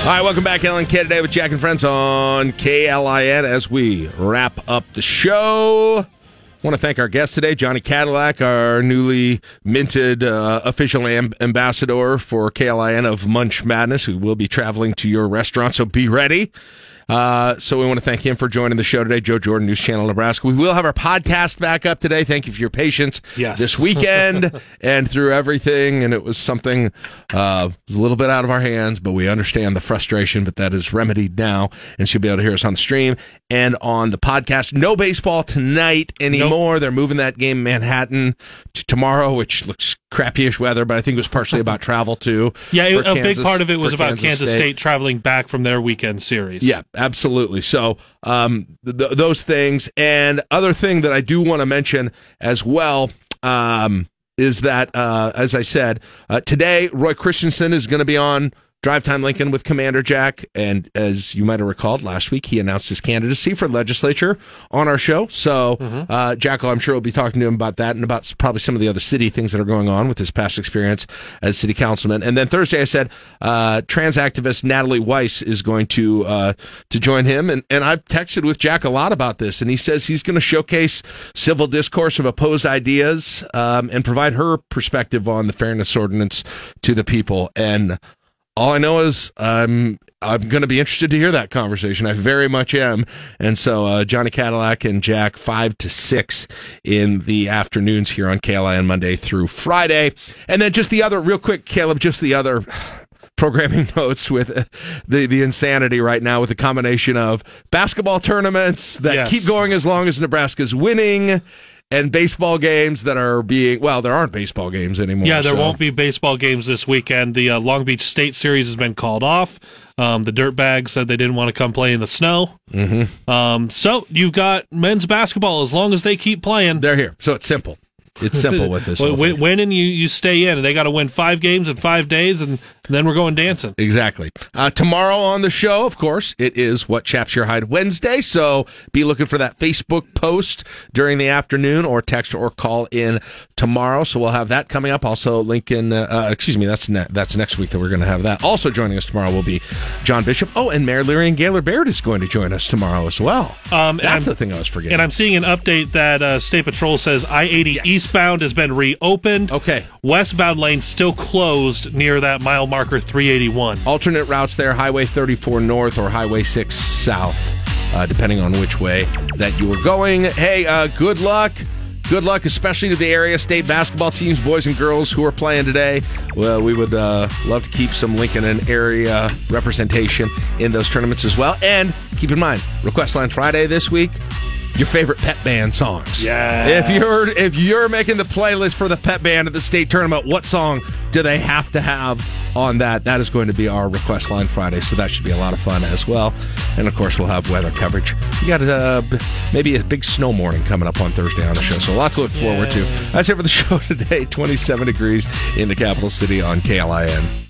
All right, welcome back, LNK today with Jack and Friends on KLIN as we wrap up the show. I want to thank our guest today, Johnny Cadillac, our newly minted uh, official am- ambassador for KLIN of Munch Madness, who will be traveling to your restaurant, so be ready. Uh, so we want to thank him for joining the show today. Joe Jordan, News Channel Nebraska. We will have our podcast back up today. Thank you for your patience Yes. this weekend and through everything. And it was something uh, a little bit out of our hands, but we understand the frustration. But that is remedied now, and she'll be able to hear us on the stream and on the podcast. No baseball tonight anymore. They're moving that game Manhattan to tomorrow, which looks crappyish weather, but I think it was partially about travel too. Yeah, it- a big part of it was about Kansas, State. traveling back from their weekend series. Yeah, absolutely. So, um, th- th- those things, and other thing that I do want to mention as well, um, is that uh, as I said uh, today, Roy Christensen is going to be on Drive Time Lincoln with Commander Jack, and as you might have recalled last week, he announced his candidacy for legislature on our show. So, uh, Jackal, I'm sure we'll be talking to him about that and about probably some of the other city things that are going on with his past experience as city councilman. And then Thursday, I said uh, trans activist Natalie Weiss is going to uh, to join him, and and I've texted with Jack a lot about this, and he says he's going to showcase civil discourse of opposed ideas um, and provide her perspective on the fairness ordinance to the people. And all I know is I'm I'm going to be interested to hear that conversation. I very much am. And so uh, Johnny Cadillac and Jack five to six in the afternoons here on KLIN Monday through Friday, and then just the other real quick, Caleb, just the other. Programming notes with uh, the the insanity right now with the combination of basketball tournaments that Yes. keep going as long as Nebraska's winning, and baseball games that are being well, there aren't baseball games anymore. Yeah, there so- won't be baseball games this weekend. The uh, Long Beach State Series has been called off. Um, the Dirtbags said they didn't want to come play in the snow. Mm-hmm. Um, so you've got men's basketball as long as they keep playing. They're here. So it's simple. It's simple with this. Well, win, thing. win and you, you stay in. And they got to win five games in five days, and then we're going dancing. Exactly. Uh, tomorrow on the show, of course, it is What Chaps Your Hide Wednesday. So be looking for that Facebook post during the afternoon or text or call in tomorrow. So we'll have that coming up. Also, Lincoln, uh, uh, excuse me, that's ne- that's next week that we're going to have that. Also joining us tomorrow will be John Bishop. Oh, and Mayor Leirion Gaylor Baird is going to join us tomorrow as well. Um, that's and the I'm- thing I was forgetting. And I'm seeing an update that uh, State Patrol says I 80 eastbound has been reopened. Okay. Westbound lane still closed near that mile marker 381. alternate routes there highway 34 north or highway 6 south uh, depending on which way that you are going. Hey uh, good luck. Good luck especially to the area. State basketball teams boys and girls who are playing today. Well we would uh, love to keep some lincoln and area representation in those tournaments as well. And keep in mind request line friday this week your favorite pet band songs. Yeah. If you're if you're making the playlist for the pet band at the state tournament, what song do they have to have on that? That is going to be our request line Friday, so that should be a lot of fun as well. And of course, we'll have weather coverage. We got uh, maybe a big snow morning coming up on Thursday on the show, so a lot to look forward to. That's it for the show today. 27 degrees in the capital city on KLIN.